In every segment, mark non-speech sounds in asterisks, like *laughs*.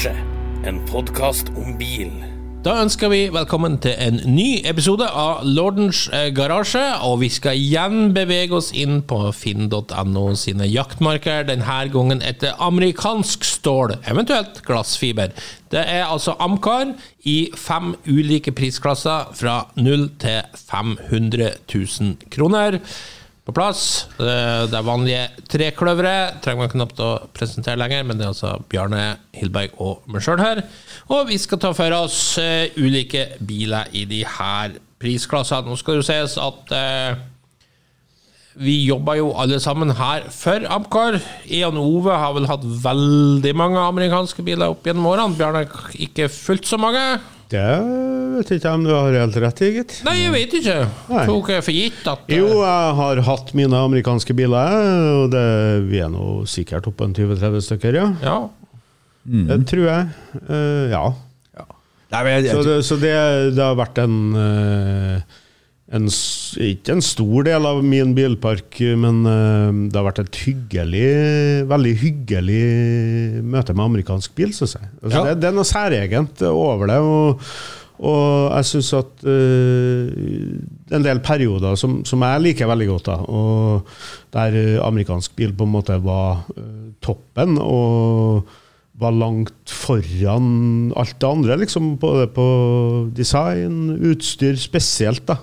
Garasje, en podkast om bil. Da ønsker vi velkommen til en ny episode av Lordens eh, garasje. Og vi skal igjen bevege oss inn på finn.no sine jaktmarker, denne gangen etter amerikansk stål, eventuelt glassfiber. Det er altså Amcar i fem ulike prisklasser, fra 0 til 500 000 kroner på plass. Det er vanlige trekløvere. Trenger man knapt å presentere lenger, men det er altså Bjarne Hilberg og meg sjøl her. Og vi skal ta for oss uh, ulike biler i de her prisklassene. Nå skal det jo sies at uh, vi jobber jo alle sammen her for Amcar. Ian Ove har vel hatt veldig mange amerikanske biler opp gjennom årene. Bjarne ikke fullt så mange. Det vet ikke om du har helt rett gitt. Nei, jeg vet ikke. Nei. Tok jeg for gitt at Jo, jeg har hatt mine amerikanske biler, og det, vi er nå sikkert oppe en 20-30 stykker, ja. Ja. Det tror jeg. Uh, ja. Nei, men jeg, Så, det, så det, det har vært en, eh, en Ikke en stor del av min bilpark, men eh, det har vært et hyggelig, veldig hyggelig møte med amerikansk bil, syns jeg. Altså, Ja. det, det er noe særegent over det. og og jeg syns at uh, en del perioder som, som jeg liker veldig godt, da, og der eh, amerikansk bil på en måte var uh, toppen og var langt foran alt det andre, liksom, både på design, utstyr spesielt, da.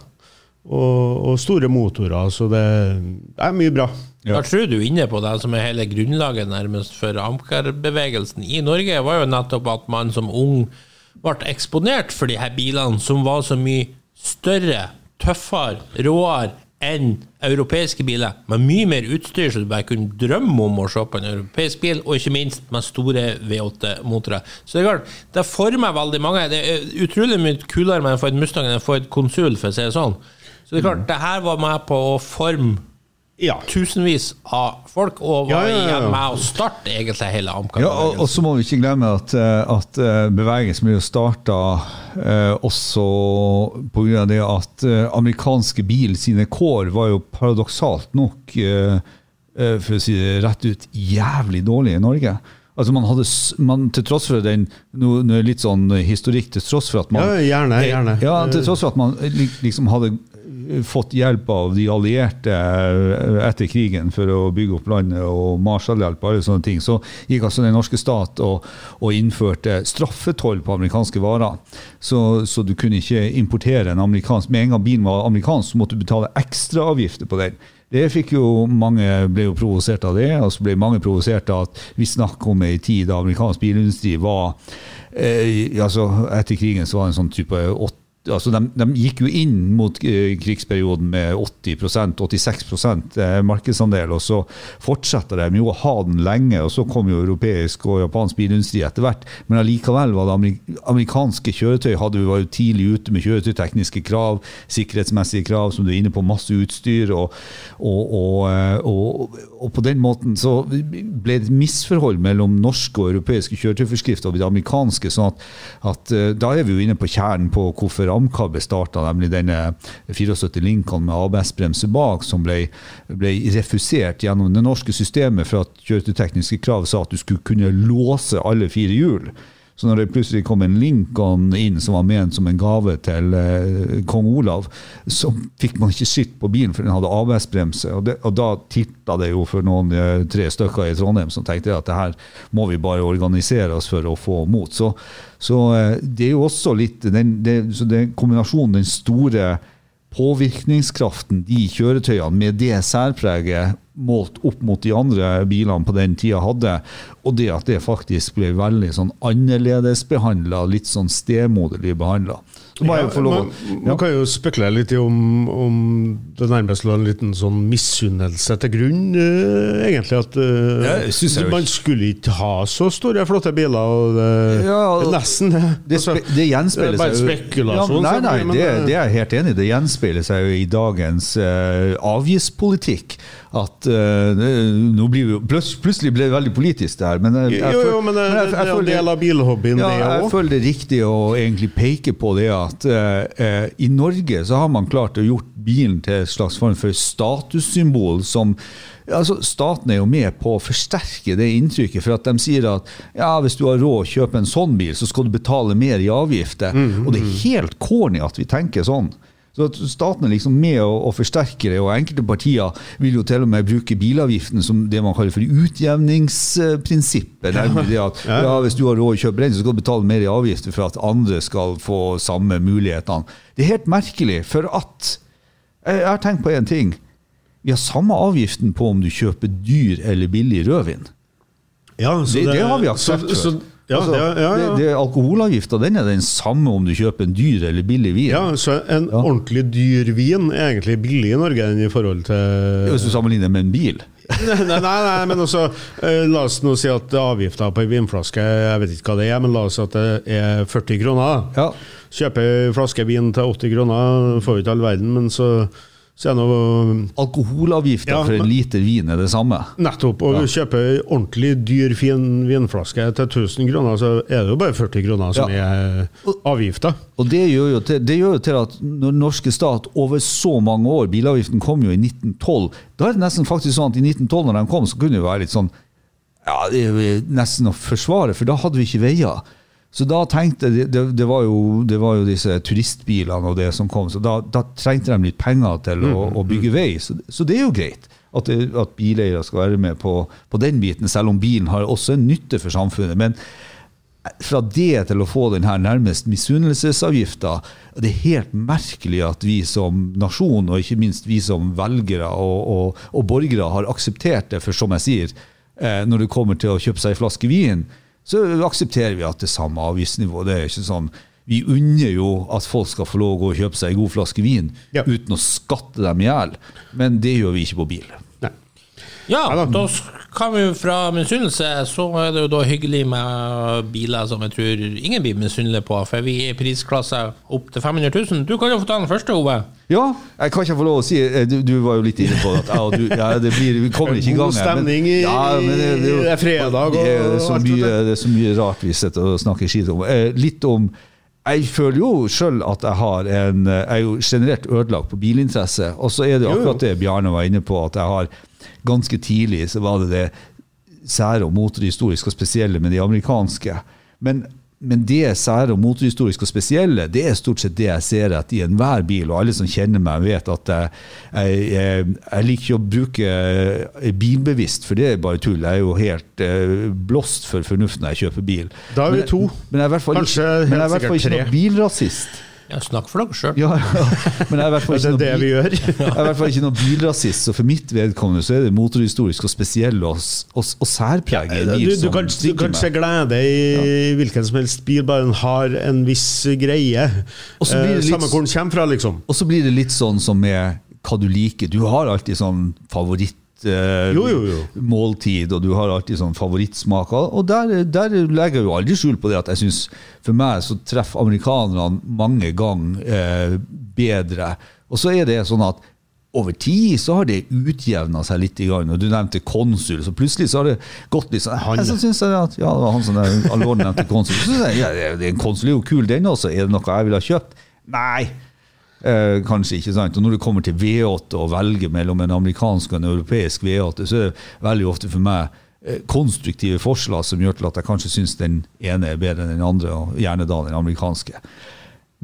Og, og store motorer, så det, er mye bra. Da tror du inne på det som er hele grunnlaget nærmest for Amcar-bevegelsen i Norge, var jo nettopp at man som ung ble eksponert for de her bilene som var så mye større, tøffere, råere enn europeiske biler, med mye mer utstyr så du bare kunne drømme om å se på en europeisk bil, og ikke minst med store V8-motorer. Så det er klart, det former veldig mange. Det er utrolig mye kulere med en Ford Mustang enn en Ford Konsul, for å si det sånn. Så det er klart, det her var med på å forme Ja. tusenvis av folk, og var Ja, ja, ja, ja. igjen med å starte egentlig hele amcar ja, og, og så må vi ikke glemme at, eh, at eh, bevegelsen ble starta eh, også pga. det at eh, amerikanske bil sine kår var jo paradoksalt nok, eh, for å si det rett ut, jævlig dårlige i Norge. Altså man hadde, man, Til tross for den nå, nå er det litt sånn historikk, til tross for at man Ja, gjerne, gjerne. Ja, til tross for at man liksom hadde fått hjelp av de allierte eh, etter krigen for å bygge opp landet og Marshall-hjelp og alle sånne ting, så gikk altså den norske stat og, og innførte straffetoll på amerikanske varer. Så, så du kunne ikke importere en amerikansk Med en gang bilen var amerikansk, så måtte du betale ekstraavgifter på den. Det fikk jo mange ble jo provosert av det, og så ble mange provosert av at vi snakker om ei tid da amerikansk bilindustri var eh, altså Etter krigen så var det en sånn type åtte altså de, de gikk jo inn mot eh, krigsperioden med 80% 86 eh, markedsandel, og så fortsetter de jo å ha den lenge. og Så kom jo europeisk og japansk bilindustri etter hvert. Men allikevel var det amerikanske kjøretøy hadde var jo tidlig ute med kjøretøytekniske krav, sikkerhetsmessige krav, som du er inne på, masse utstyr. Og, og, eh, og, og på den måten så ble det et misforhold mellom norske og europeiske kjøretøyforskrifter og det amerikanske. sånn at, at Da er vi jo inne på kjernen på hvorfor Amcar ble starta, nemlig denne 74 Lincoln med ABS-bremse bak, som ble, ble refusert gjennom det norske systemet for at kjøretøytekniske krav sa at du skulle kunne låse alle fire hjul. Så når det plutselig kom en Lincoln inn som var ment som en gave til eh, kong Olav, så fikk man ikke skilt på bilen, for den hadde ABS-bremse. Og, og da titta det jo for noen eh, tre stykker i Trondheim som tenkte at det her må vi bare organisere oss for å få mot. Så, så eh, det er jo også litt den, det, så det kombinasjonen, den store påvirkningskraften de kjøretøyene med det særpreget målt opp mot de andre bilene på den tida hadde, og det at det faktisk ble veldig sånn annerledes behandla, litt sånn stemoderlig behandla. Må jeg lov man, man kan jo spekulere litt i om, om det nærmest lå en liten sånn misunnelse til grunn, uh, egentlig. At uh, Ja, man skulle ikke ha så store, flotte biler. Og det, Ja, det er nesten det. Det, Altså, spe, det gjenspeiler det er bare seg jo- spekulasjon, Ja, nei, nei, det, det- det er jeg helt enig i. Det gjenspeiler seg jo i dagens uh, avgiftspolitikk. At uh, blir Plutselig ble det veldig politisk, det her. Men jeg, jeg, Jo, jo, men det, men jeg- det jeg er en del av bilhobbyen, ja, det jeg føler det er riktig å egentlig peke på det at uh, eh, i Norge så har man klart å gjort bilen til et slags form for statussymbol som altså Staten er jo med på å forsterke det inntrykket. For at de sier at ja, hvis du har råd å kjøpe en sånn bil, så skal du betale mer i avgifter. Og det er helt corny at vi tenker sånn. Så at Staten er liksom med å, å forsterke det, og enkelte partier vil jo til og med bruke bilavgiften som det man kaller for utjevningsprinsippet. Nærmere det at ja, hvis du har råd å kjøpe den, så skal du betale mer i avgifter for at andre skal få samme mulighetene. Det er helt merkelig, for at Jeg har tenkt på én ting. Vi har samme avgiften på om du kjøper dyr eller billig rødvin. Ja, så Det, det har vi aksept så- så- Ja, Altså, ja, ja, ja. Det, det, alkoholavgifta den er den samme om du kjøper en dyr eller billig vin. ja, så en Ja. ordentlig dyr vin er egentlig billig i Norge enn i forhold til Hvis du sammenligner med en bil. *laughs* nei, nei, nei, men også eh, La oss nå si at avgifta på ei vinflaske Jeg vet ikke hva det er, men la oss si at det er 40 kroner. Ja. Kjøper ei flaske vin til 80 kroner, får vi ikke all verden, men så, så er noe Alkoholavgifta Ja, for en liter vin er det samme. Nettopp. Og Ja. kjøper ei ordentlig dyr, fin vinflaske til 1000 kroner, så er det jo bare 40 kroner som Ja. er avgifta. Og det gjør, jo til, det gjør jo til at når norske stat over så mange år Bilavgiften kom jo i 1912. Da er det nesten faktisk sånn at i 1912, når den kom, så kunne det være litt sånn Ja, det er jo nesten å forsvare, for da hadde vi ikke veier. Så da tenkte de, det, det, var jo, det var jo disse turistbilene og det som kom, så da, da trengte de litt penger til å, å bygge vei. Så, så det er jo greit at, det, at bileiere skal være med på, på den biten, selv om bilen har også en nytte for samfunnet. Men fra det til å få den her nærmest misunnelsesavgifta Det er helt merkelig at vi som nasjon, og ikke minst vi som velgere og, og, og borgere, har akseptert det. For som jeg sier, eh, når det kommer til å kjøpe seg en flaske vin, så aksepterer vi at det er samme avgiftsnivå. Det er ikke sånn vi unner jo at folk skal få lov å gå og kjøpe seg en god flaske vin Ja. uten å skatte dem i hjel, men det gjør vi ikke på bil. Nei. Ja, Ja da. Kan vi fra misunnelse, så er det jo da hyggelig med biler som jeg tror ingen blir misunnelige på, for vi er i prisklasse opp til 500 000. Du kan jo få ta den første, Ove. Ja, jeg kan ikke få lov å si eh, Du, du var jo litt inne på at ja, du, ja, det blir, vi kommer ikke i gang God her, stemning i- det er fredag og det er, så mye, det er så mye rart vi sitter og snakker skit om. Eh, Litt om jeg føler jo sjøl at jeg har en Jeg er jo generelt ødelagt på bilinteresse. Og så er det jo. akkurat det Bjarne var inne på, at jeg har ganske tidlig så var det det sære og motorhistoriske og spesielle med de amerikanske. Men, men det sære og motorhistoriske og spesielle, det er stort sett det jeg ser at i enhver bil. Og alle som kjenner meg, vet at jeg, jeg, jeg, liker ikke å bruke eh, bilbevisst, for det er bare tull. Jeg er jo helt eh, blåst for fornuft når jeg kjøper bil. Da er vi to. Men men jeg er i hvert fall ikke noen bilrasist. Ja, snakk for dere sjøl. Ja, ja. Men jeg er i hvert fall *laughs* Det er det vi bil- gjør. *laughs* jeg er i hvert fall ikke noen bilrasist, så for mitt vedkommende så er det motorhistorisk og spesiell og, og, og særpreget i Du, du kan, du kan se glede i hvilken som helst bil, bare den har en viss greie. Og så blir det Eh, litt- Samme hvor den kommer fra, liksom. Og så blir det litt sånn som med hva du liker. Du har alltid sånn favoritt eh, Jo, jo, jo. måltid, og du har alltid sånn favorittsmaker. Og der, der legger jeg jo aldri skjul på det at jeg syns For meg så treffer amerikanerne mange ganger eh, bedre. Og så er det sånn at over tid så har det utjevna seg litt. gang, og Du nevnte konsul, så plutselig så har det gått litt sånn Han. så synes jeg at, Ja, det var han som alvorlig nevnte konsul. Så synes jeg, ja, det- det- En konsul er jo kul, den også. Er det noe jeg ville ha kjøpt? Nei. Eh, kanskje ikke sant. Og Når det kommer til V8 og velge mellom en amerikansk og en europeisk V8, så er det veldig ofte for meg eh, konstruktive forslag som gjør til at jeg kanskje syns den ene er bedre enn den andre, og gjerne da den amerikanske.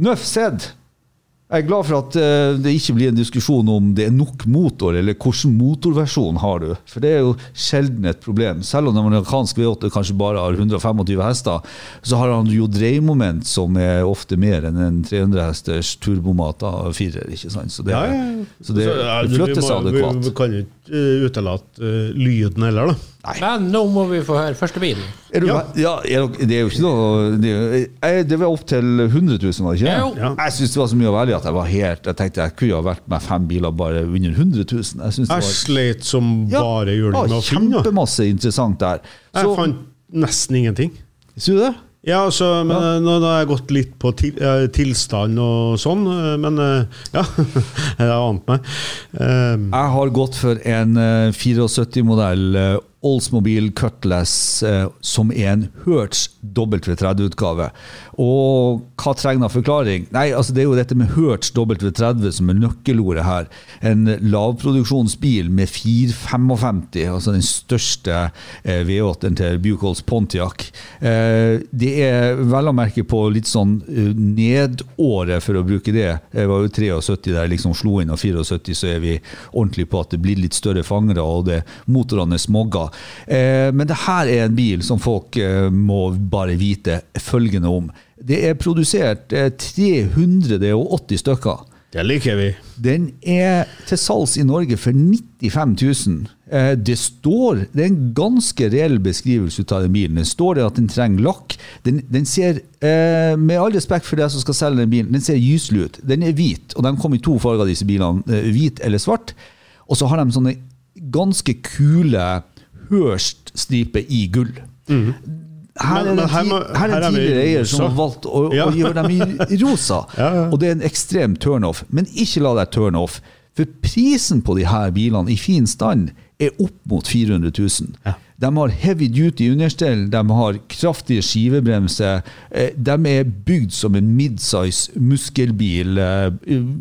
Nøff sedd. Jeg er glad for at eh, det ikke blir en diskusjon om det er nok motor, eller hvilken motorversjon har du. For det er jo sjelden et problem. Selv om en amerikansk V8 kanskje bare har 125 hester, så har han jo dreiemoment som er ofte mer enn en 300 hesters turbomata firer. ikke sant? Så det, ja. Så det, det vi seg må- Vi, vi kan jo ikke eh, utelate eh, lyden heller, da. Men nå må vi få høre første bil. Er du, Ja. ja. er dere- det er jo ikke noe Det, er det var opp til 100 000, var det ikke? Ja, jo. Ja. Jeg syns det var så mye å velge at jeg var helt Jeg tenkte jeg kunne ha vært med fem biler bare under 100 000. Jeg synes Jeg var sleit som bare det med å finne. Kjempemasse interessant der. Jeg fant nesten ingenting. Sier du det? Ja, altså, men ja. nå, nå har jeg gått litt på til, eh, tilstand og sånn, eh, men eh, ja. *laughs* jeg har ant meg. Eh, Jeg har gått for en 74-modell Oldsmobile Cutlass eh, som er en Hertz W30-utgave. Og hva trenger av forklaring? Nei, altså Det er jo dette med Hertz W30 som er nøkkelordet her. En lavproduksjonsbil med 455, altså den største eh, V8-en til Buchholz Pontiac. Eh, det er vel å merke på litt sånn nedåret, for å bruke det. Jeg var jo 73 der jeg liksom slo inn, og 74 så er vi ordentlig på at det blir litt større fangere, og det motorene er smogga. Eh, men det her er en bil som folk eh, må bare vite følgende om. Det er produsert eh, 380 stykker. det liker vi. Den er til salgs i Norge for 95 000. Eh, Det står, det er en ganske reell beskrivelse av den bilen. Det står det at den trenger lakk. Den, den ser, eh, med all respekt for deg som skal selge den bilen, den ser gyselig ut. Den er hvit, og de kom i to farger, disse bilene. eh, Hvit eller svart. Og så har de sånne ganske kule Hørst-striper i gull. Her er, Men- det men her må- her er her en er tidligere eier som har valgt å, Ja. å gjøre dem i *laughs* rosa. Ja, ja. Og det er en ekstrem turnoff. Men ikke la deg turnoff. For prisen på de her bilene i fin stand er opp mot 400 000. De har heavy duty understell, de har kraftige skivebremser. eh, De er bygd som en midsize muskelbil eh,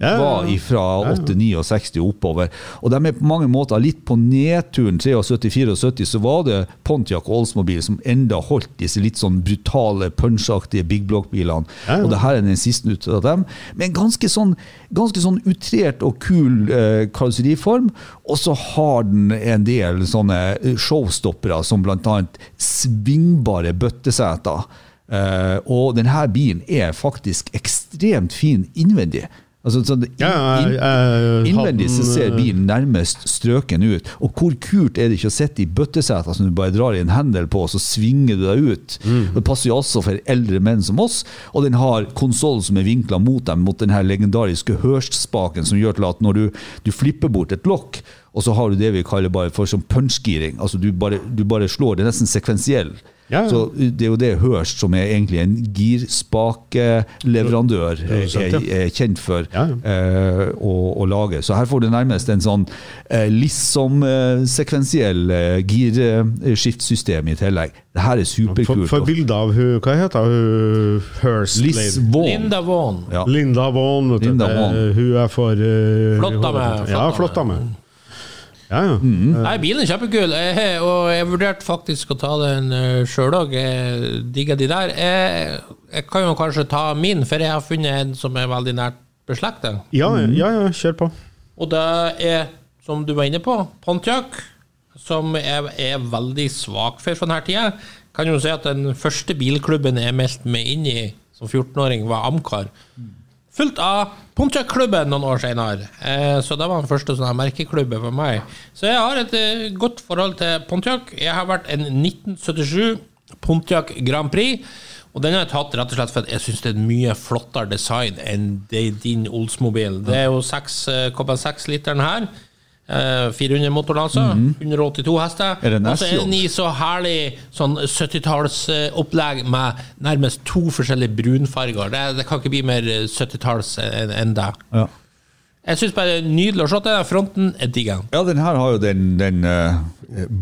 var fra Ja, ja. 8-69 og oppover. Og de er på mange måter litt på nedturen 73-74, så var det Pontiac og Oldsmobile som enda holdt disse litt sånn brutale, punchaktige big block-bilene. Og det her er den siste ut av dem. Med en ganske sånn, ganske sånn utrert og kul eh, karosseriform. Og så har den en del sånne eh, showstoppere, som bl.a. svingbare bøtteseter. Eh, og denne bilen er faktisk ekstremt fin innvendig. Altså, så Ja, inn- innvendig så ser bilen nærmest strøken ut. Og hvor kult er det ikke å sitte i bøtteseter som du bare drar i en hendel på, og så svinger du deg ut. Mm. Det passer jo også for eldre menn som oss. Og den har konsoll som er vinkla mot dem, mot den her legendariske Hørst-spaken, som gjør til at når du, du flipper bort et lokk, og så har du det vi kaller bare for som punch-giring. Altså du bare, du bare slår, det er nesten sekvensiell. Ja, ja. Så det er jo det Hørst, som er egentlig en girspakeleverandør, er er, er kjent for Ja, ja. eh, å, å lage. Så her får du nærmest en sånn eh, liksom-sekvensiell eh, girskiftsystem i tillegg. Det her er superkult. for bilde av hun, hva heter hun? Hørst? Liz Vaughan. Linda Vaughan. Ja. Linda Vaughan. vet du. Linda Vaughan. Hun er for uh, Flott dame, flott Ja, flott dame. Ja, ja. Mm. Nei, bilen er kjempekul, og jeg vurderte faktisk å ta den uh, sjøl òg. Jeg digger de der. Jeg, jeg kan jo kanskje ta min, for jeg har funnet en som er veldig nært beslekta. Ja, ja, ja, kjør på. Og det er, som du var inne på, Pontiac, som jeg er veldig svak for for denne tida. Kan jo si at den første bilklubben jeg meldte meg inn i som 14-åring, var Amcar. Fulgt av Pontiac-klubben noen år senere. Eh, så det var den første sånn merkeklubben for meg. Så jeg har et eh, godt forhold til Pontiac. Jeg har vært en 1977 Pontiac Grand Prix. Og den har jeg tatt rett og slett for at jeg syns det er en mye flottere design enn din Oldsmobil. Det er jo 6,6-literen her. Eh, 400 motor, altså. 182 hester. Er det en Og så er den i så herlig sånn 70-tallsopplegg med nærmest to forskjellige brunfarger. Det, det kan ikke bli mer 70-talls enn enn det. Ja. Jeg syns bare det er nydelig å se til. Fronten er digg. Ja, den her har jo den, den uh,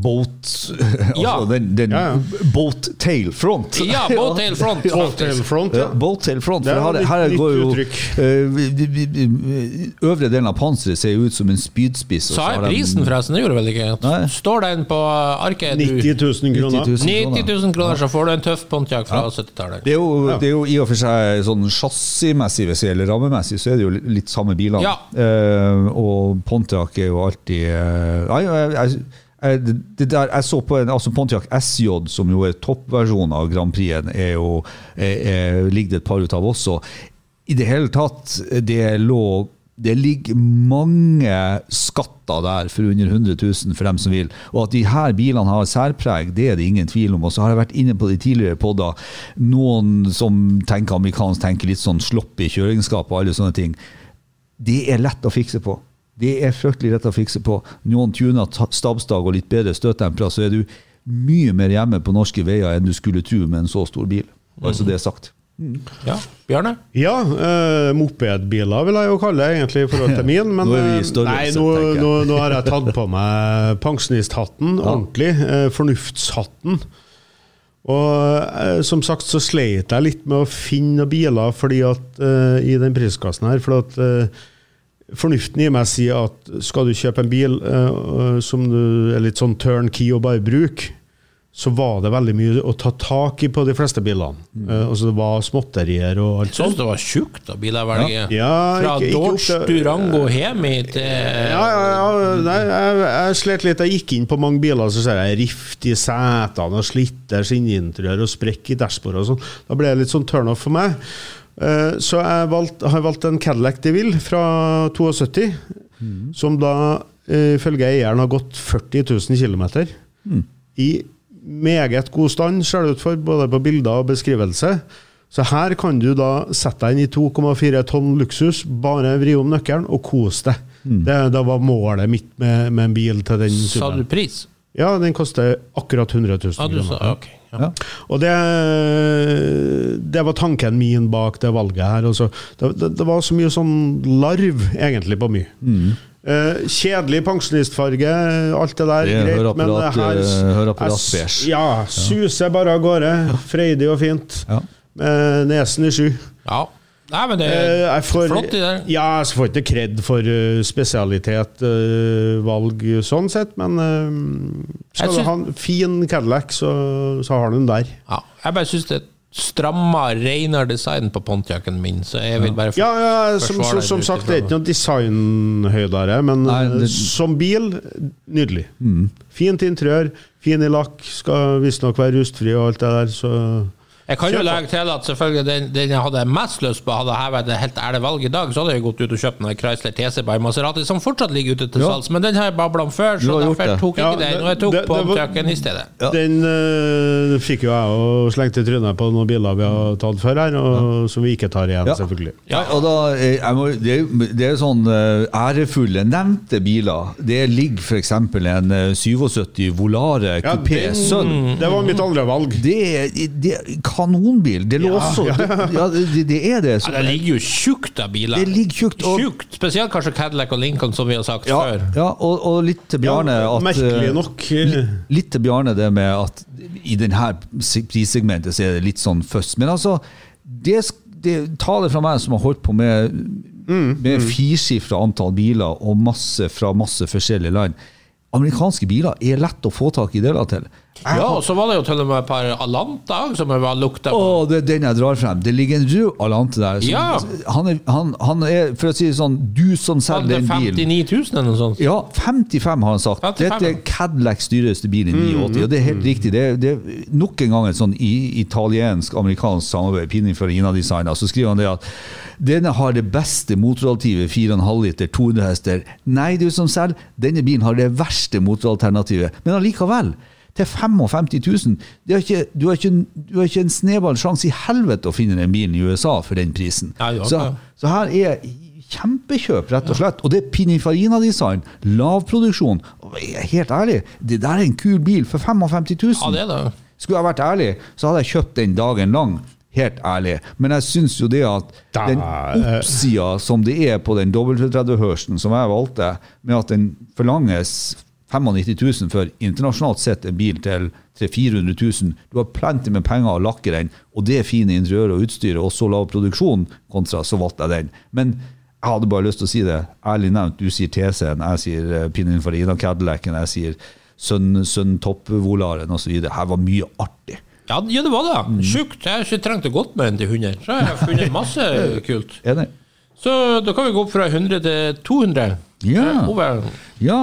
boat Altså Ja. den, den Ja, ja. boat tail front. Ja, *laughs* boat tail front. Boat tail front, Ja, ja. boat tail front. Det For er her, litt her nytt går jo eh, vi- Øvre delen av panseret ser ut som en spydspiss. Sa jeg prisen, forresten? Det gjorde vel ikke? Nei. Står den på arket? 90 000 kroner. 90 000 90 000 kroner, så får du en tøff Pontiac fra 70-tallet. Det er, jo, det er jo i og for seg sånn chassismessig, hvis det gjelder rammemessig, så er det jo litt samme bilene. Ja. Eh, og Pontiac er jo alltid uh, Nei, jeg, jeg, der, jeg så på en altså Pontiac SJ, som jo er toppversjonen av Grand Prix-en, er jo, er, er, ligger det et par ut av også. I det hele tatt, det lå det ligger mange skatter der for under 100 000 for dem som vil. Og at de her bilene har særpreg, det er det ingen tvil om. Og så har jeg vært inne på de tidligere podda. Noen som tenker amerikansk, tenker litt sånn slopp i kjøreegenskap og alle sånne ting. Det er lett å fikse på. Det er fryktelig lett å fikse på. Noen tuner ta- stabsdag og litt bedre støtdempere, så er du mye mer hjemme på norske veier enn du skulle tro med en så stor bil. bare så det er sagt. Ja, Bjarne? Ja, uh, mopedbiler vil jeg jo kalle det, egentlig, i forhold til min. Men *laughs* Nå eh, nei, nå, nå, nå har jeg tatt på meg pensjonisthatten, ordentlig. Uh, fornuftshatten. Og som sagt så sleit jeg litt med å finne noen biler fordi at, uh, i den priskassen her. For at eh, fornuften i meg sier at skal du kjøpe en bil eh, som du er litt sånn turnkey og bare bruke, så var det veldig mye å ta tak i på de fleste bilene. Eh, altså det var småtterier og alt Syns sånt. det var sjukt av å velge. Ja, Fra Dodge Durango Hemi til Ja, ja, ja. Nei, jeg, jeg slet litt. Jeg gikk inn på mange biler, så ser jeg rift i setene og slitte skinninteriør og sprekk i dashbordet og sånn. Da ble det litt sånn turnoff for meg. Eh, Så jeg valgt, har valgt en Cadillac DeVille fra 72, som da eh, ifølge eieren har gått 40 000 km. I meget god stand, ser det ut for, både på bilder og beskrivelse. Så her kan du da sette deg inn i 2,4 tonn luksus, bare vri om nøkkelen og kose deg. Det, det var målet mitt med, med en bil til den Sa du pris? Ja, den koster akkurat 100 000 Ja, du sa kroner. ok. Ja. Og det, det var tanken min bak det valget her. Altså. Det, det, det var så mye sånn larv, egentlig, på mye. Eh, kjedelig pensjonistfarge, alt det der. Det greit, men det her eh, høreapparat beige. Ja, suser bare av gårde. Freidig og fint. Ja. Med nesen i sky. ja. Nei, men det Eh, er får, flott i det. Ja, jeg får ikke kred for uh, spesialitet, uh, valg sånn sett, men skal synes, du ha en fin Cadillac, så, så har du den der. Ja, jeg bare syns det er et strammere, renere design på Pontiacen min, så jeg vil bare Ja, ja som, som, som sagt, det er ikke noe designhøydere, men Nei, det- som bil, nydelig. Fint interiør, fin i lakk, skal visstnok være rustfri og alt det der, så Jeg kan jo legge til at selvfølgelig den, den jeg hadde mest lyst på, hadde jeg vært et helt ærlig valg i dag, så hadde jeg gått ut og kjøpt en Chrysler TC by Maserati, som fortsatt ligger ute til Ja. salgs, men den har jeg babla om før, så derfor det. tok jeg Ja, ikke den, og jeg tok det- det var- Pontiacen i stedet. Ja. Den uh, fikk jo jeg og slengte i trynet på noen biler vi har tatt før her, og, som vi ikke tar igjen, Ja. selvfølgelig. Ja. Og da, eh, jeg må, det, det er sånn eh, ærefulle nevnte biler. Det ligger f.eks. en eh, 77 Volare Ja, Coupé den- Det var mitt andre valg. Det det kanonbil. Det, lå også, det, ja, det, det er det. Ja, det ligger jo tjukt av biler. Det ligger tjukt, og- Tjukt, Spesielt kanskje Cadillac og Lincoln, som vi har sagt ja, før. ja, og, og litt til Bjarne Ja, at, merkelig eh, nok. Litt, Litt til Bjarne det med at i denne prissegmentet så er det litt sånn først. Men altså, det, det taler fra meg som har holdt på med, med firsifra antall biler og masse fra masse forskjellige land. Amerikanske biler er lett å få tak i deler til. Ja, og så var det jo til og med et par Alanta som jeg var lukta på. Å, det er den jeg drar frem. Det ligger en rød Alante der. som- Ja. Han, er, han, han er, for å si det sånn, du som selger den bilen 59 000 eller noe sånt. Ja, 55 har han sagt. 55, Dette er Cadillacs dyreste bil i 89, og det er helt riktig. Det det er nok en gang et sånn italiensk-amerikansk samarbeid. Pininfarina designer. Så skriver han det at denne har det beste motoralternativet, 4,5 liter, 200 hester. Nei, du som selger, denne bilen har det verste motoralternativet. Men allikevel. Til 55 000. Det er ikke, du, har ikke, du har ikke en sneball sjanse i helvete å finne den bilen i USA for den prisen. Ja, ja, har så, så her er kjempekjøp, rett og slett. Og det er Pininfarina-design. Lavproduksjon. Helt ærlig, det der er en kul bil for 55 000. Ja, det det. Skulle jeg vært ærlig, så hadde jeg kjøpt den dagen lang. Helt ærlig. Men jeg syns jo det at Da- den oppsida som det er på den W30-hørsten som jeg valgte, med at den forlanges 95 000 for internasjonalt sett en bil til 300 000-400 000. Du har plenty med penger å lakke den, og det er fine interiøret og utstyret, og så lav produksjon kontra, så valgte jeg den. Men jeg hadde bare lyst til å si det. Ærlig nevnt, du sier TC-en, jeg sier eh, Pininfarina Cadillacen, jeg sier Sønn, Sun Top-Volaren osv. Her var mye artig. Ja, ja, det var det. Mm. Sjukt. Jeg har ikke trengt å gått med en til 100. Så jeg har funnet *laughs* masse kult. Enig? Så da kan vi gå opp fra 100 til 200. Ja. Over. Ja.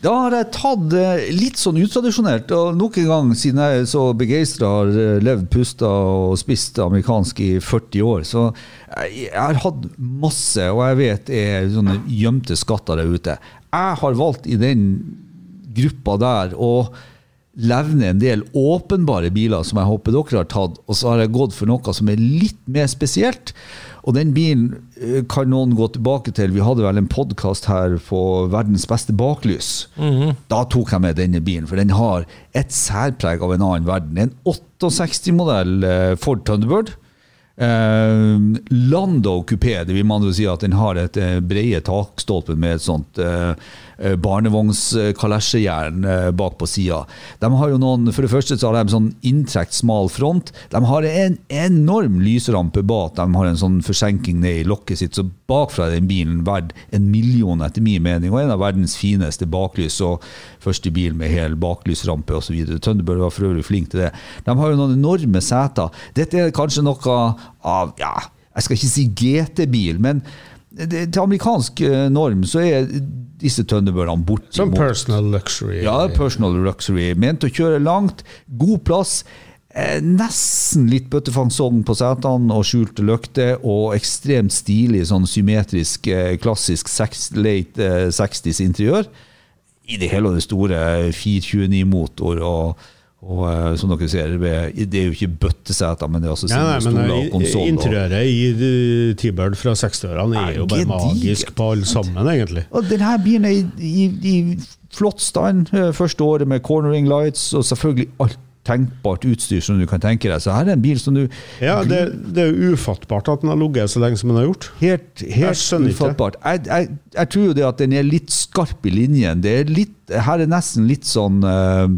Da har jeg tatt eh, litt sånn utradisjonelt, og nok en gang, siden jeg er så begeistra, har eh, levd, pusta og spist amerikansk i 40 år, så jeg har hatt masse, og jeg vet er sånne gjemte skatter der ute. Jeg har valgt i den gruppa der, å levne en del åpenbare biler som jeg håper dere har tatt, og så har jeg gått for noe som er litt mer spesielt. Og den bilen eh, kan noen gå tilbake til. Vi hadde vel en podkast her på verdens beste baklys. Da tok jeg med denne bilen, for den har et særpreg av en annen verden. En 68-modell eh, Ford Thunderbird. Eh, Lando kupé, det vil man jo si at den har et eh, breie takstolpe med et sånt eh, barnevognskalesjejern eh, bak på sida. De har jo noen, For det første så har de sånn inntrekt, smal front. De har en enorm lysrampe bak. De har en sånn forsenking ned i lokket sitt. Så bakfra er den bilen verdt en million, etter min mening, og en av verdens fineste baklys. og Første bil med hel baklysrampe osv. Tønderberg var for øvrig flink til det. De har jo noen enorme seter. Dette er kanskje noe av ja, Jeg skal ikke si GT-bil, men til amerikansk eh, norm så er disse Thunderbirdene bortimot Som personal luxury. ja, personal luxury. Ment å kjøre langt, god plass. Eh, nesten litt bøttefangsovn på setene og skjulte lykter, og ekstremt stilig, sånn symmetrisk, eh, klassisk sex, late eh, 60s interiør. I det hele og det store 429-motor og, og eh, som dere ser, det er jo ikke bøtteseter, men det er altså Nei, nei, stoler og konsoller. Interiøret i eh, T-Bird fra 60-årene er jo bare magisk på alle sammen, egentlig. Og denne bilen er i, i, i flott stand. eh, Første året med cornering lights, og selvfølgelig alt tenkbart utstyr som du kan tenke deg. Så her er en bil som du Ja, det, det er jo ufattbart at den har ligget så lenge som den har gjort. Helt, helt ufattbart. Jeg, jeg, jeg tror jo det at den er litt skarp i linjen. Det er litt, her er nesten litt sånn eh,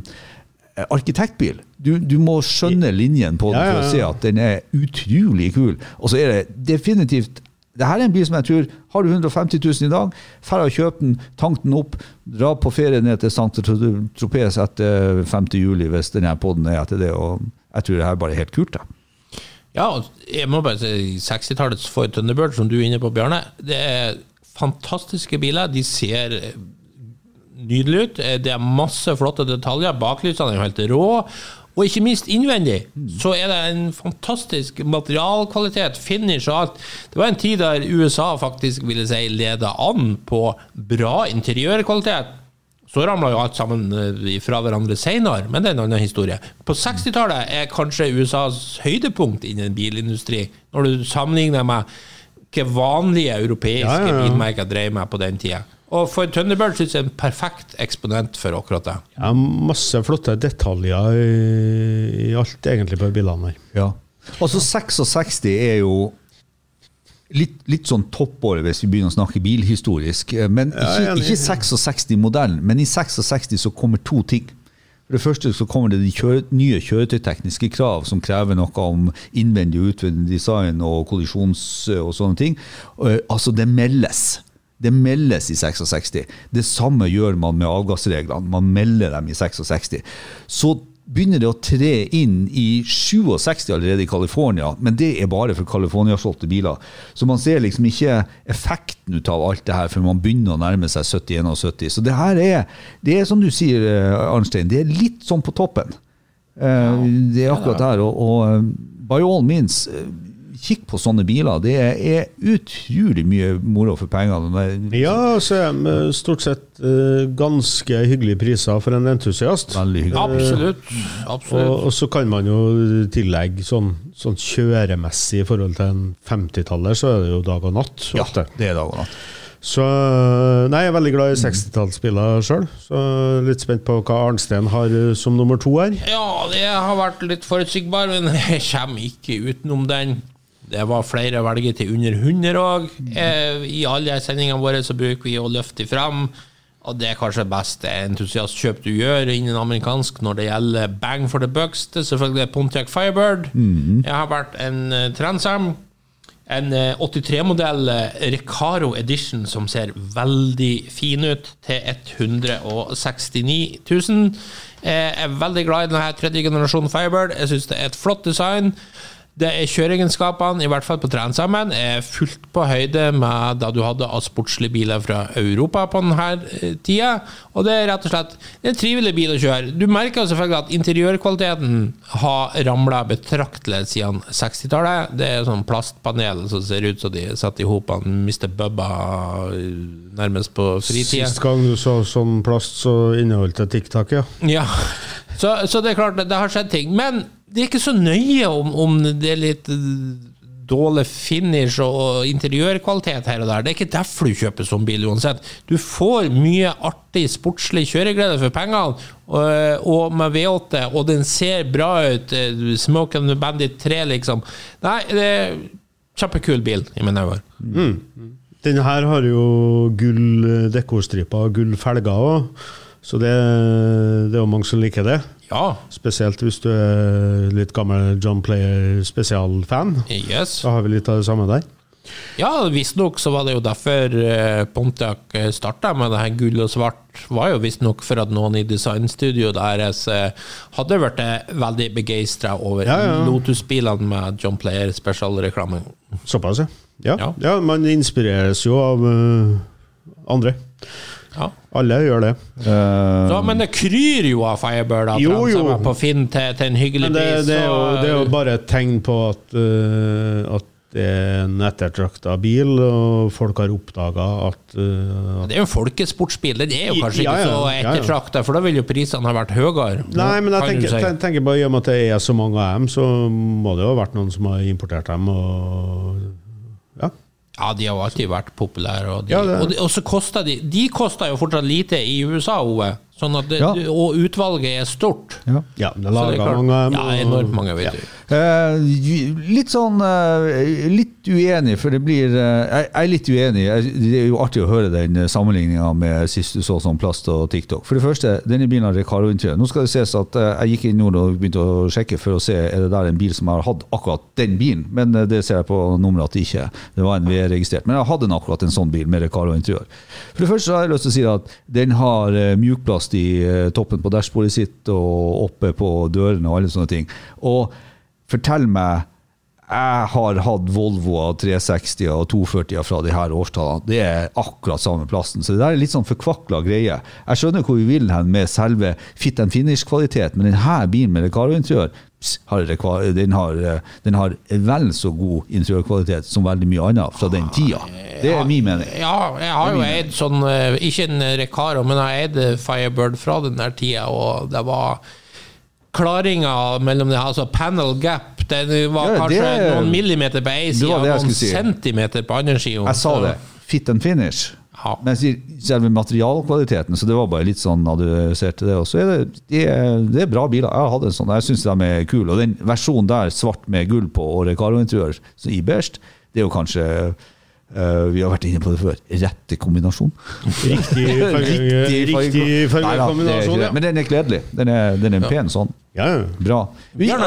arkitektbil. Du, du må skjønne linjen på den Ja, ja, for å ja. se at den er utrolig kul. Og så er det definitivt det her er en bil som jeg tror Har du 150 000 i dag, drar og kjøper den, tank den opp, dra på ferie ned til St. Tropez etter 5. juli, hvis her poden er etter det. Og jeg tror det her bare er helt kult. Da. Ja, jeg må bare si 60-tallets Ford Thunderbird, som du er inne på, Bjarne. Det er fantastiske biler. De ser nydelige ut. Eh, Det er masse flotte detaljer. Baklysene er jo helt rå. Og ikke minst innvendig så er det en fantastisk materialkvalitet, finish og alt. Det var en tid der USA faktisk ville si leda an på bra interiørkvalitet. Så ramla jo alt sammen eh, fra hverandre seinere, men det er en annen historie. På 60-tallet er kanskje USAs høydepunkt innen bilindustri, når du sammenligner med hva vanlige europeiske Ja, ja, ja. bilmerker drev med på den tida. Og for Thunderbird synes jeg er en perfekt eksponent for akkurat det. Ja, masse flotte detaljer i, i alt, egentlig, på bilene her. Ja. Altså 66 er jo litt, litt sånn toppåret hvis vi begynner å snakke bilhistorisk. eh, Men ikke, ikke 66-modellen, men i 66 så kommer to ting. For det første så kommer det de kjøre, nye kjøretøytekniske krav som krever noe om innvendig og utvendig design og kollisjons og sånne ting. Eh, Altså, det meldes. Det meldes i 66. Det samme gjør man med avgassreglene. Man melder dem i 66. Så begynner det å tre inn i 67 allerede i California, men det er bare for California-solgte biler. Så man ser liksom ikke effekten ut av alt det her før man begynner å nærme seg 70-71. Så det her er, det er som du sier, eh, Arnstein, det er litt sånn på toppen. Ja, Det er akkurat her. Og, og eh, by all means, eh, kikk på sånne biler. Det er utrolig mye moro for pengene. Ja, så er de stort sett eh, ganske hyggelige priser for en entusiast. Veldig hyggelig. Absolutt. Og, absolutt. og så kan man jo tillegge sånn, sånn kjøremessig i forhold til en 50-taller, så er det jo dag og natt. Ja, ofte. det er dag og natt. Så Nei, jeg er veldig glad i 60-tallsbiler sjøl. Litt spent på hva Arnstein har eh, som nummer to her. Ja, det har vært litt forutsigbar, men *laughs* jeg kommer ikke utenom den. Det var flere å velge til under 100 òg. I alle sendingene våre så bruker vi å løfte fram. Og det er kanskje beste entusiastkjøp du gjør innen amerikansk når det gjelder bang for the bucks. Det er selvfølgelig Pontiac Firebird. Jeg har vært en uh, Transam. En eh, 83-modell eh, Recaro Edition som ser veldig fin ut, til 169 000. Jeg er veldig glad i denne tredje generasjonen Firebird. Jeg syns det er et flott design. Det er Kjøreegenskapene, i hvert fall på Transamen, er fullt på høyde med da du hadde av sportslige biler fra Europa på denne eh, tida. Og det er rett og slett er en trivelig bil å kjøre. Du merker selvfølgelig at interiørkvaliteten har ramla betraktelig siden 60-tallet. Det er sånn plastpanel som ser ut som de satt i hop en Mr. Bubba eh, nærmest på fritida. Sist gang du så sånn plast, så inneholdt det TikTok, ja. Ja. Så, så det er klart, det har skjedd ting. Men det er ikke så nøye om, om det er litt dårlig finish og interiørkvalitet her og der. Det er ikke derfor du kjøper sånn bil uansett. Du får mye artig sportslig kjøreglede for pengene, og, og med V8, og den ser bra ut. eh, Smoke and Bandit 3, liksom. Nei, det er kjempekul bil, i mine øyne. Den her har jo gull eh, dekorstriper og gull felger òg, så det, det er jo mange som liker det. Ja. Spesielt hvis du er litt gammel John Player spesialfan. Yes. Da har vi litt av det samme der. Ja, visstnok så var det jo derfor eh, Pontiac starta med det her gull og svart. Var jo visstnok for at noen i designstudioet deres eh, hadde vært eh, veldig begeistra over Ja, ja. Lotus-bilene med John Player spesialreklame. Såpass, ja. Ja, Ja. ja man inspireres jo av uh, andre. Ja. Alle gjør det. Uh, Så, men det kryr jo av Firebird at Jo, jo. på Finn til, til en hyggelig det, pris. det, er jo, det er jo bare et tegn på at, uh, at det er en ettertrakta bil, og folk har oppdaga at, uh, at det er jo en folkesportsbil. Den er jo kanskje Ja, ja, ikke så ettertrakta, for da vil jo prisene ha vært høyere. Nei, men jeg tenker, si. tenker bare i og med at det er så mange av dem, så må det jo ha vært noen som har importert dem. Og. Ja, de har jo alltid vært populære. Og, de, Ja, og, de, og så koster de De koster jo fortsatt lite i USA, Ove. Sånn at det, Ja. Og utvalget er stort. ja. ja, det er er klart- mange. Ja, enormt mange, vet Ja. du. Eh, litt sånn eh, Litt uenig, for det blir eh, Jeg er litt uenig. Det er jo artig å høre den sammenligninga med sist du så sånn plast og TikTok. For det første, denne bilen har Recaro-interiør. Nå skal det ses at jeg gikk inn og begynte å sjekke for å se er det der en bil som har hatt akkurat den bilen, men det ser jeg på nummeret at det ikke. Det var en V-registrert. Men jeg hadde en akkurat en sånn bil med Recaro-interiør. For det første så har jeg lyst til å si at den har mjukplast i toppen på dashbordet sitt og oppe på dørene og alle sånne ting. Og fortell meg jeg har hatt Volvo 360 og 240 fra de her årstallene. Det er akkurat samme plassen. Så det der er litt sånn forkvakla greie. Jeg skjønner hvor vi vil hen med selve fit and finish-kvalitet, men denne bilen med Recaro-interiør den, har, den har vel så god interiørkvalitet som veldig mye annet fra den tida. Det er min mening. Ja, jeg har jo eid sånn eh, Ikke en Recaro, men jeg eide Firebird fra den der tida, og det var klaringa mellom det, altså panel gap. Den var Ja, kanskje det- noen millimeter på én side og noen si. centimeter på andre sida. Jeg sa det. Fit and finish. Ja. Men jeg sier selve materialkvaliteten, så det var bare litt sånn adressert til det. Og så er det, det, er, det er bra biler. Jeg hatt en sånn, jeg syns de er kule. Og den versjonen der, svart med gull på og Recaro-interiør så i beige, det er jo kanskje Uh, vi har vært inne på det før. Rette kombinasjon. Riktig, farge, *laughs* riktig Neida, det er ikke det. Ja. Men den er kledelig. Den er, den er pen sånn. Ja. Bra. Vi. Ja,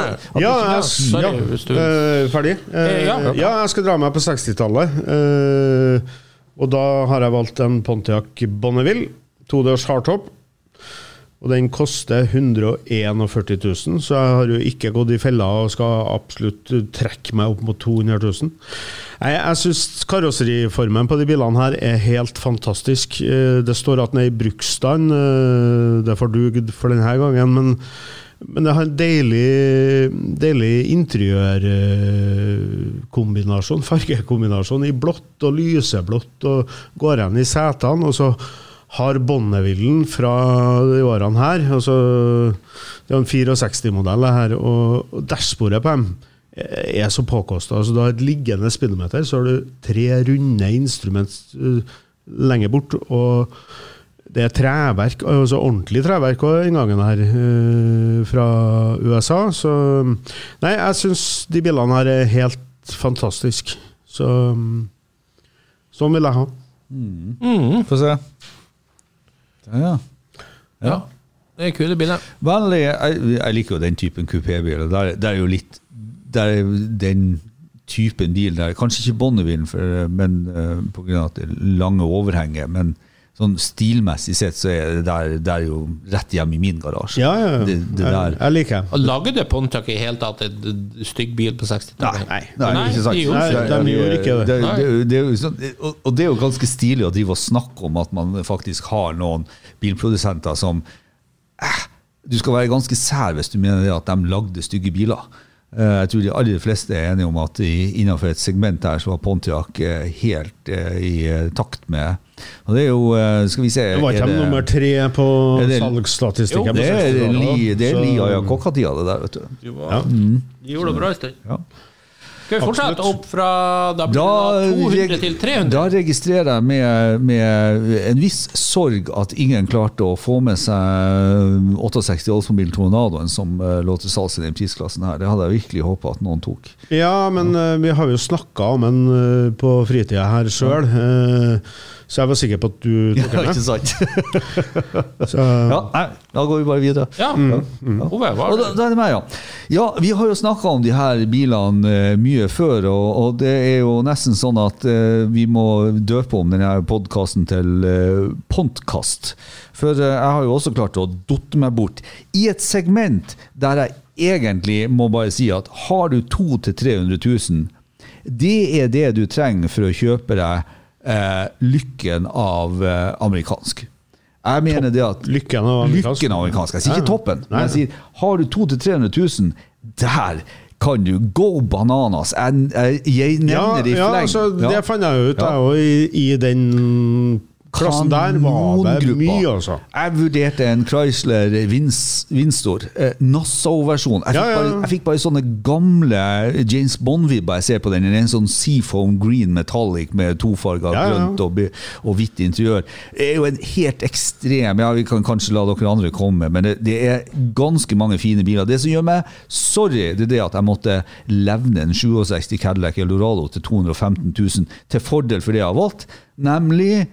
Ja, jeg, sorry, ja. Eh, ferdig? Eh, ja. ja, jeg skal dra meg på 60-tallet. Eh, og da har jeg valgt en Pontiac Bonneville, todørs hardtop. Og den koster 141 000, så jeg har jo ikke gått i fella og skal absolutt trekke meg opp mot 200 000. Jeg, jeg syns karosseriformen på de bilene her er helt fantastisk. Eh, Det står at den er i bruksstand. eh, Det får dugd for denne gangen, men men det har en deilig, deilig interiørkombinasjon, *laughs* fargekombinasjon, i blått og lyseblått, og går igjen i setene. Og så har Bonnevillen fra de årene her altså, Det er en 64-modell, her, og dashbordet på dem er så påkosta. Altså, du har et liggende speedometer, så har du tre runde instrument eh, lenger bort. og det er treverk, altså ordentlig treverk òg, den gangen her, eh, fra USA. Så Nei, jeg syns de bilene her er helt fantastiske. Så sånn vil jeg ha. Få se. Ja, ja. Ja, det er kule biler. Veldig, jeg, jeg liker jo den typen kupébiler. Der, der er jo litt Der er den typen bil der Kanskje ikke Bonnebilen, for, men uh, pga. at det er lange overhenger. Men sånn stilmessig sett så er det der, der er jo rett hjemme i min garasje. Ja, ja, ja. Det, det jeg, der. jeg liker det. Lagde Pontiac i hele tatt en stygg bil på 60-tallet? Nei, Nei, Nei, ikke det. de gjorde ikke det. Sånn, og, og det er jo ganske stilig å drive og snakke om at man faktisk har noen bilprodusenter som eh, Du skal være ganske sær hvis du mener det at de lagde stygge biler. Eh, Jeg tror de aller fleste er enige om at innenfor et segment her så var Pontiac eh, helt eh, i takt med Og det er jo, skal vi se Det var er ikke de nummer tre på salgsstatistikken. Jo, det er 60-tallet, li, det er så- li av Jakokka-tida, det der, vet du. De, var, Ja. de gjorde det bra en stund. Ja. Skal vi fortsette Absolutt. opp fra da blir Da, det 200 reg- til 300? da registrerer jeg med, med en viss sorg at ingen klarte å få med seg 68 Oldsmobil Tornadoen som eh, lå til salgs i den prisklassen her. Det hadde jeg virkelig håpa at noen tok. Ja, men eh, vi har jo snakka om den eh, på fritida her sjøl, så jeg var sikker på at du tok den. ikke sant? *laughs* Så, Ja, nei, da går vi bare videre. Ja. Ove, hva Og da, da er det meg, ja. Ja, Vi har jo snakka om de her bilene eh, mye før, og, og det er jo nesten sånn at uh, vi må døpe om denne podkasten til uh, Pontkast. For uh, jeg har jo også klart å dotte meg bort i et segment der jeg egentlig må bare si at har du 200 000-300 000, det er det du trenger for å kjøpe deg eh, lykken av eh, amerikansk. Jeg mener det at Lykken av amerikansk. Lykken av amerikansk. Jeg sier ikke ja. toppen. Men jeg sier, har du 200 000-300 000, der kan du go bananas. Jeg, jeg, jeg Ja, nevner det i ja fleng. altså, det Ja. fant jeg ut, Ja. jeg òg, i, i den klassen der var det mye, altså. Jeg vurderte en Chrysler Winstor, eh, Nassau-versjon. Jeg, Ja, ja, ja. jeg fikk bare sånne gamle James Bond-vibber jeg ser på den. En sånn Seafoam green metallic med tofarga grønt og, og hvitt interiør. Det er jo en helt ekstrem Ja, vi kan kanskje la dere andre komme, men det, det er ganske mange fine biler. Det som gjør meg sorry, det er det at jeg måtte levne en 67 Cadillac Eldorado til 215 000 til fordel for det jeg har valgt, nemlig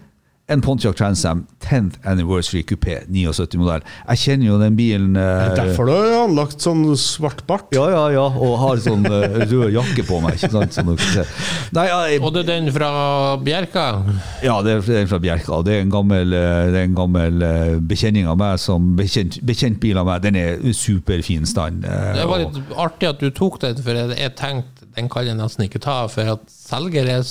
en Pontiac Transam 10th Anniversary Coupé 79-modell. Jeg kjenner jo den bilen eh, Derfor du har anlagt sånn svart bart. Ja, ja, ja, og har sånn eh, rød jakke på meg. ikke sant? Sånn. Nei, ja, jeg, Og det er den fra Bjerka? ja, det er den fra Bjerka. Det er en gammel, eh, det er en gammel eh, bekjenning av meg som bekjent, bekjent bil av meg. Den er i superfin stand. eh, Det var og- litt artig at du tok den, for jeg, jeg tenkte den kan jeg nesten ikke ta, for at selger er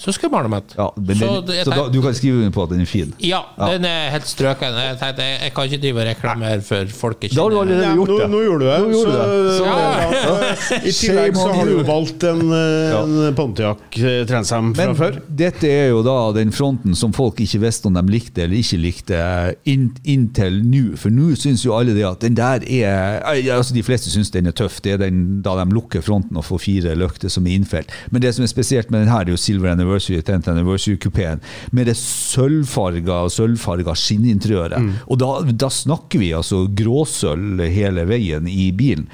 søskenbarnet mitt. ja, men så den, det- jeg så da, du kan skrive under på at den er fin. ja, Ja. den er helt strøken. Jeg tenkte jeg, jeg kan ikke drive og reklamere for folk jeg Da har du allerede gjort nå, det. nå gjorde du det. Gjorde så, du det. så, Ja. ja, *laughs* *laughs* I tillegg så har du valgt en, eh, en Pontiac eh, Transam fra Men før. dette er jo da den fronten som folk ikke visste om de likte eller ikke likte inn, inntil nå. For nå syns jo alle det at den der er eh, altså De fleste syns den er tøff. Det er den da de lukker fronten og får fire løkter som er innfelt. Men det som er spesielt med den her, er jo Silver Anniversary 10th Anniversary-kupeen med det sølvfarga sølvfarga skinninteriøret. Mm. Og da, da snakker vi altså gråsølv hele veien i bilen.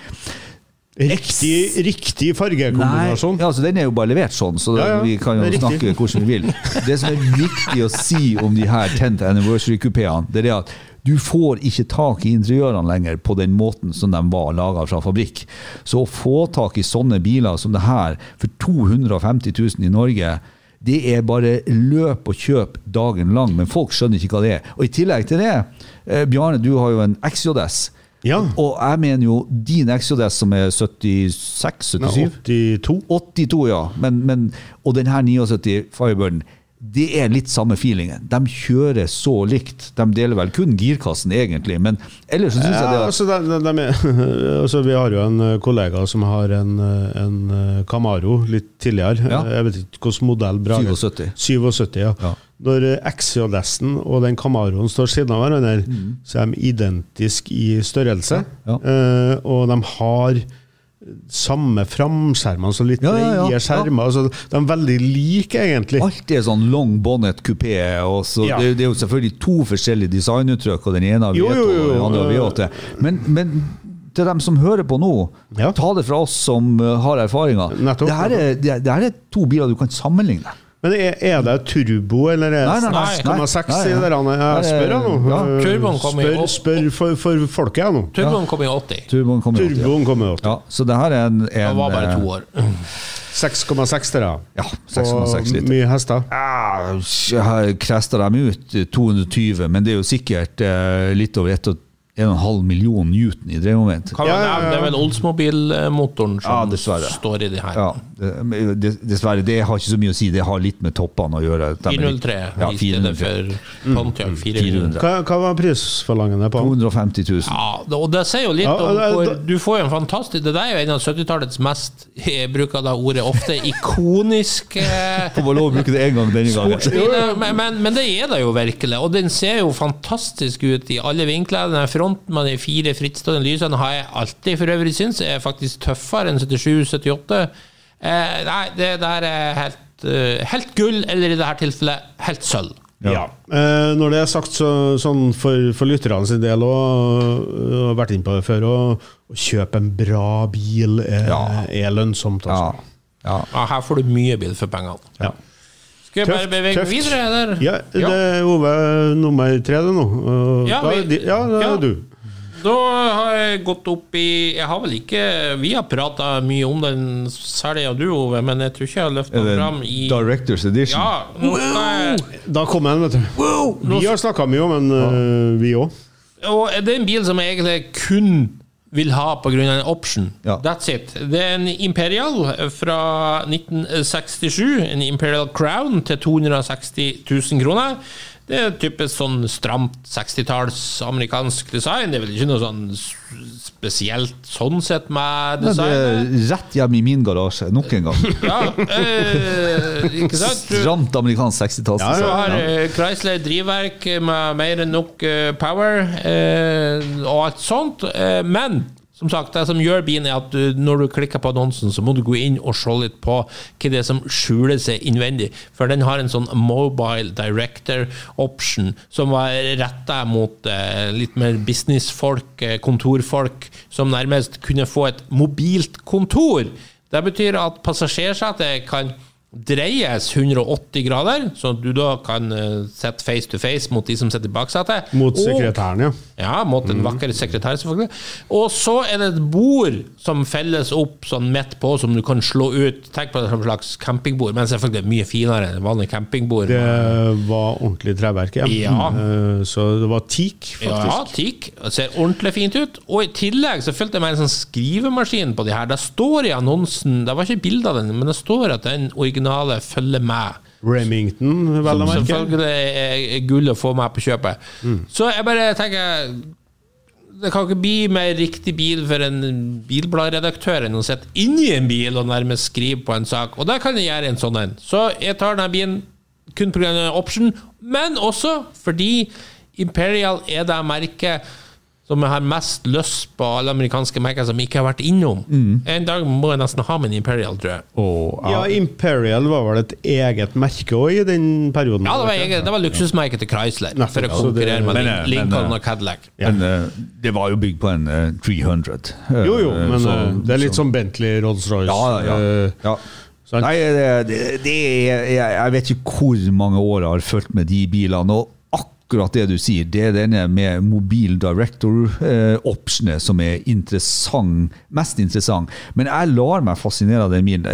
Riktig, riktig fargekombinasjon. Nei, altså den er jo bare levert sånn, så Ja, ja, vi kan jo snakke hvordan vi vil. *laughs* Det som er viktig å si om de her 10th Anniversary-kupeene, det er at du får ikke tak i interiørene lenger på den måten som de var laga fra fabrikk. Så å få tak i sånne biler som det her for 250 000 i Norge, det er bare løp og kjøp dagen lang, men folk skjønner ikke hva det er. Og i tillegg til det, eh, Bjarne, du har jo en XJS. Ja. Og jeg mener jo din XJS som er 76-77 82. 82, ja. Men, men, og denne 79 Firebirden, det er litt samme feelingen. De kjører så likt. De deler vel kun girkassen, egentlig. Men ellers så syns jeg det altså, de, de, de *laughs* altså, vi har jo en eh, kollega som har en, eh, en eh, Camaro litt tidligere. Ja. Jeg vet ikke hvilken modell. Brage. 77. 77, ja. Ja. Når XJS-en og den Camaroen står siden av hverandre, så er de identiske i størrelse. Ja. Og de har samme framskjermene, så litt Ja, ja, ja. brede skjermer. Altså, de er veldig like, egentlig. Alt er sånn long bonnet kupé. Ja. det, det er jo selvfølgelig to forskjellige designuttrykk, og den ene har Jo, V12 jo, og jo. den andre har V8. Men, men til dem som hører på nå, Ja. ta det fra oss som uh, har erfaringer. Nettopp. Det her, er, det, det her er to biler du kan sammenligne. Men er, er det turbo, eller er det nei, nei. 6,6 Nei, i det der? Jeg spør jeg nå. ja. Eh, Turboen kom i spør, opp- spør for, for folket, jeg nå. Turboen kom i 80. Turboen kommer jo til, Turboen kommer opp. ja. Så det her er en, en Han var bare to eh, år. 6,6 til deg. Ja, 6,6 liter. Mye hester. Ja, Jeg kresta dem ut eh, 220, men det er jo sikkert eh, litt over 1,5 million newton i drevmoment. Kan man Ja, ja, ja. nevne, Det er vel Oldsmobil-motoren som Ja, står i de her. Ja, det- det- dessverre. Det har ikke så mye å si. Det har litt med toppene å gjøre. De er litt- 403 Ja, i stedet for Pontiac 400. 400. Hva, hva var prisforlangende på? 250 000. Ja, og det sier jo litt om hvor Du får jo en fantastisk Det der er jo en av 70-tallets mest Jeg bruker da ordet ofte ikonisk *laughs* Får bare lov å bruke det én gang denne gangen. Men, men, men det er det jo virkelig. Og den ser jo fantastisk ut i alle vinkler. Den her fronten med de fire frittstående lysene har jeg alltid for øvrig syns er faktisk tøffere enn 77-78. Eh, nei, det der er helt, eh, helt gull, eller i dette tilfellet helt sølv. Ja. Eh, når det er sagt, så, sånn for, for lytterne sin del òg, har vært inne på det før, å, å kjøpe en bra bil er, Ja. er lønnsomt. Altså. ja. Ja, her får du mye bil for pengene. Ja. Skal jeg bare bevege tøft. videre? Eller? Ja, det er Ove nummer tre, det nå. Ja, da, vi- ja, det er ja. du. Da har jeg gått opp i Jeg har vel ikke Vi har prata mye om den, særlig av du, Ove, men jeg tror ikke jeg har løfta den fram i Directors Edition? Ja, nå skal jeg Da kom den, vet du. Vi har snakka mye om den, eh, vi òg. Og det er en bil som jeg egentlig kun vil ha pga. en option. Ja. That's it. Det er en Imperial fra 1967. En Imperial Crown til 260 000 kroner. Det er typisk sånn stramt 60-talls amerikansk design. Det er vel ikke noe sånn spesielt sånn sett med design. det er rett hjem i min garasje, nok en gang. *laughs* Ja, eh, ikke sant? Stramt amerikansk 60-talls. Ja, Du har ja. Chrysler drivverk med mer enn nok eh, power eh, og alt sånt. Eh, men som sagt, det som gjør bilen, er at du, når du klikker på annonsen, så må du gå inn og se litt på hva det er som skjuler seg innvendig. For den har en sånn mobile director option som var retta mot eh, litt mer businessfolk, eh, kontorfolk, som nærmest kunne få et mobilt kontor. Det betyr at passasjersetet kan dreies 180 grader, så du da kan sette sitte face to face mot de som sitter i baksetet. Mot sekretæren, ja. Ja, mot en vakker sekretær, selvfølgelig. Og så er det et bord som felles opp sånn midt på, som du kan slå ut. Tenk på det som et slags campingbord, men selvfølgelig mye finere enn vanlig campingbord. Det var ordentlig treverk, ja. Ja. Eh, Så det var teak, Ja, faktisk. teak. Det ser ordentlig fint ut. Og i tillegg så fulgte jeg med en sånn skrivemaskin på de her. Det står i annonsen, det var ikke bilde av den, men det står at den originale følger med. Remington, vel å merke. Selvfølgelig er gull å få meg på kjøpet. Så jeg bare tenker Det kan ikke bli mer riktig bil for en bilbladredaktør enn å sitte inni en bil og nærmest skrive på en sak. Og det kan jeg gjøre en sånn en. Så jeg tar denne bilen kun pga. option, men også fordi Imperial er det merket som jeg har mest lyst på alle amerikanske merker som jeg ikke har vært innom. En dag må jeg nesten ha min Imperial, tror jeg. Oh, Ja, Imperial var vel et eget merke òg i den perioden? Ja, det var, eget, det var luksusmerket til Chrysler, Nettopp, for å ja, det- konkurrere med Men, eh, men, Lincoln eh, og Cadillac. Men uh, det var jo bygd på en uh, 300. Uh, Jo, jo, men så- det er litt så- som Bentley, Rolls-Royce. Ja, ja. ja. sant? Nei, det, det, det er, jeg, jeg vet ikke hvor mange år jeg har fulgt med de bilene. og Akkurat det du sier, det er denne med mobil director-optionet som er interessant, mest interessant. Men jeg lar meg fascinere av den bilen.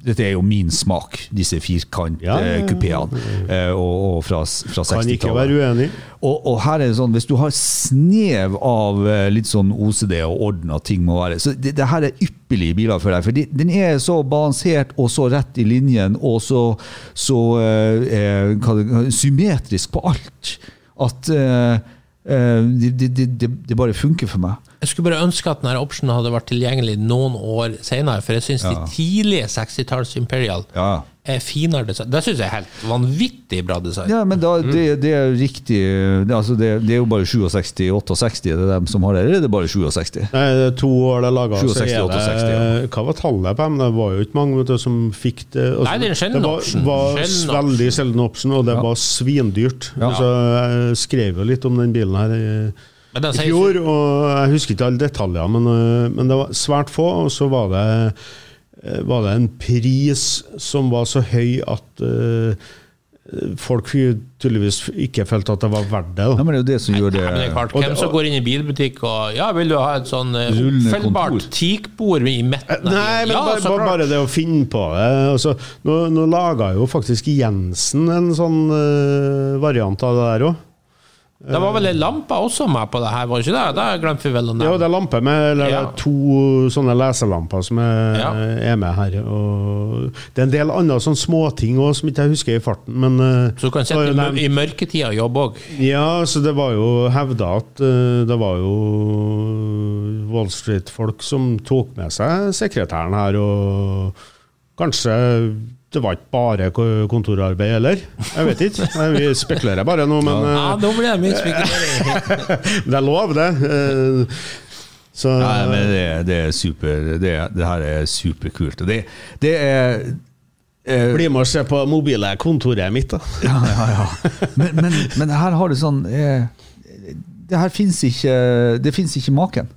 Eh, Dette er jo min smak, disse Ja, ja, firkant-kupeene og, og fra, fra 60-tallet. Kan ikke være uenig. Og, og her er det sånn, hvis du har snev av eh, litt sånn OCD og orden at ting må være Så det, det her er ypperlige biler for deg. For de, den er så balansert og så rett i linjen og så, så eh, eh, symmetrisk på alt at eh, eh, det, det, det, det, det bare funker for meg. Jeg skulle bare ønske at denne optionen hadde vært tilgjengelig noen år senere, for jeg syns Ja. de tidlige 60-talls Imperial Ja. Er finere design. Det syns jeg er helt vanvittig bra design. Ja, men da, det, det er riktig det, altså det, det er jo bare 67-68, det er dem som har det, eller er det bare 67? Nei, det er to år det er laga, så 67, er 68, det Hva var tallet på dem? Det var jo ikke mange vet du, som fikk det. Altså, Nei, det er en sjelden det var, var veldig sjelden option, og det Ja. var svindyrt. Ja. Altså, jeg skrev jo litt om den bilen her i, i fjor, og jeg husker ikke alle detaljer, men, øh, men det var svært få, og så var det var det en pris som var så høy at øh, folk tydeligvis ikke følte at det var verdt det. Ja, men det er jo det som gjør det Nei, men det er klart, Hvem som går inn i bilbutikk og Ja, vil du ha et sånn eh, oppfølgbart teakbord i midten? Nei, men ja, bare, bare, bare det å finne på det. Altså, nå nå laga jo faktisk Jensen en sånn uh, variant av det der òg. Det var vel ei lampe også med på det her, var det ikke det? Det glemte vi vel å Ja, det er lampe med eller Ja. to sånne leselamper som er, Ja. er med her. Og det er en del andre sånne småting også, som ikke jeg husker i farten. Men eh, Så du kan det sitte i, i mørketida og jobbe òg. Ja, så det var jo hevda at eh, det var jo Wall Street-folk som tok med seg sekretæren her, og kanskje det var ikke bare kontorarbeid heller. Jeg vet ikke. Vi spekulerer bare nå, men eh, Ja, nå blir det mye spekulering. det er *laughs* lov, det. Eh, Så Nei, men det, det er super Det, det her er superkult. Det, det er eh, bli med og se på mobile kontoret mitt, da. *laughs* Ja, ja, ja. Men, men, men her har du sånn eh, Det her fins ikke Det fins ikke maken.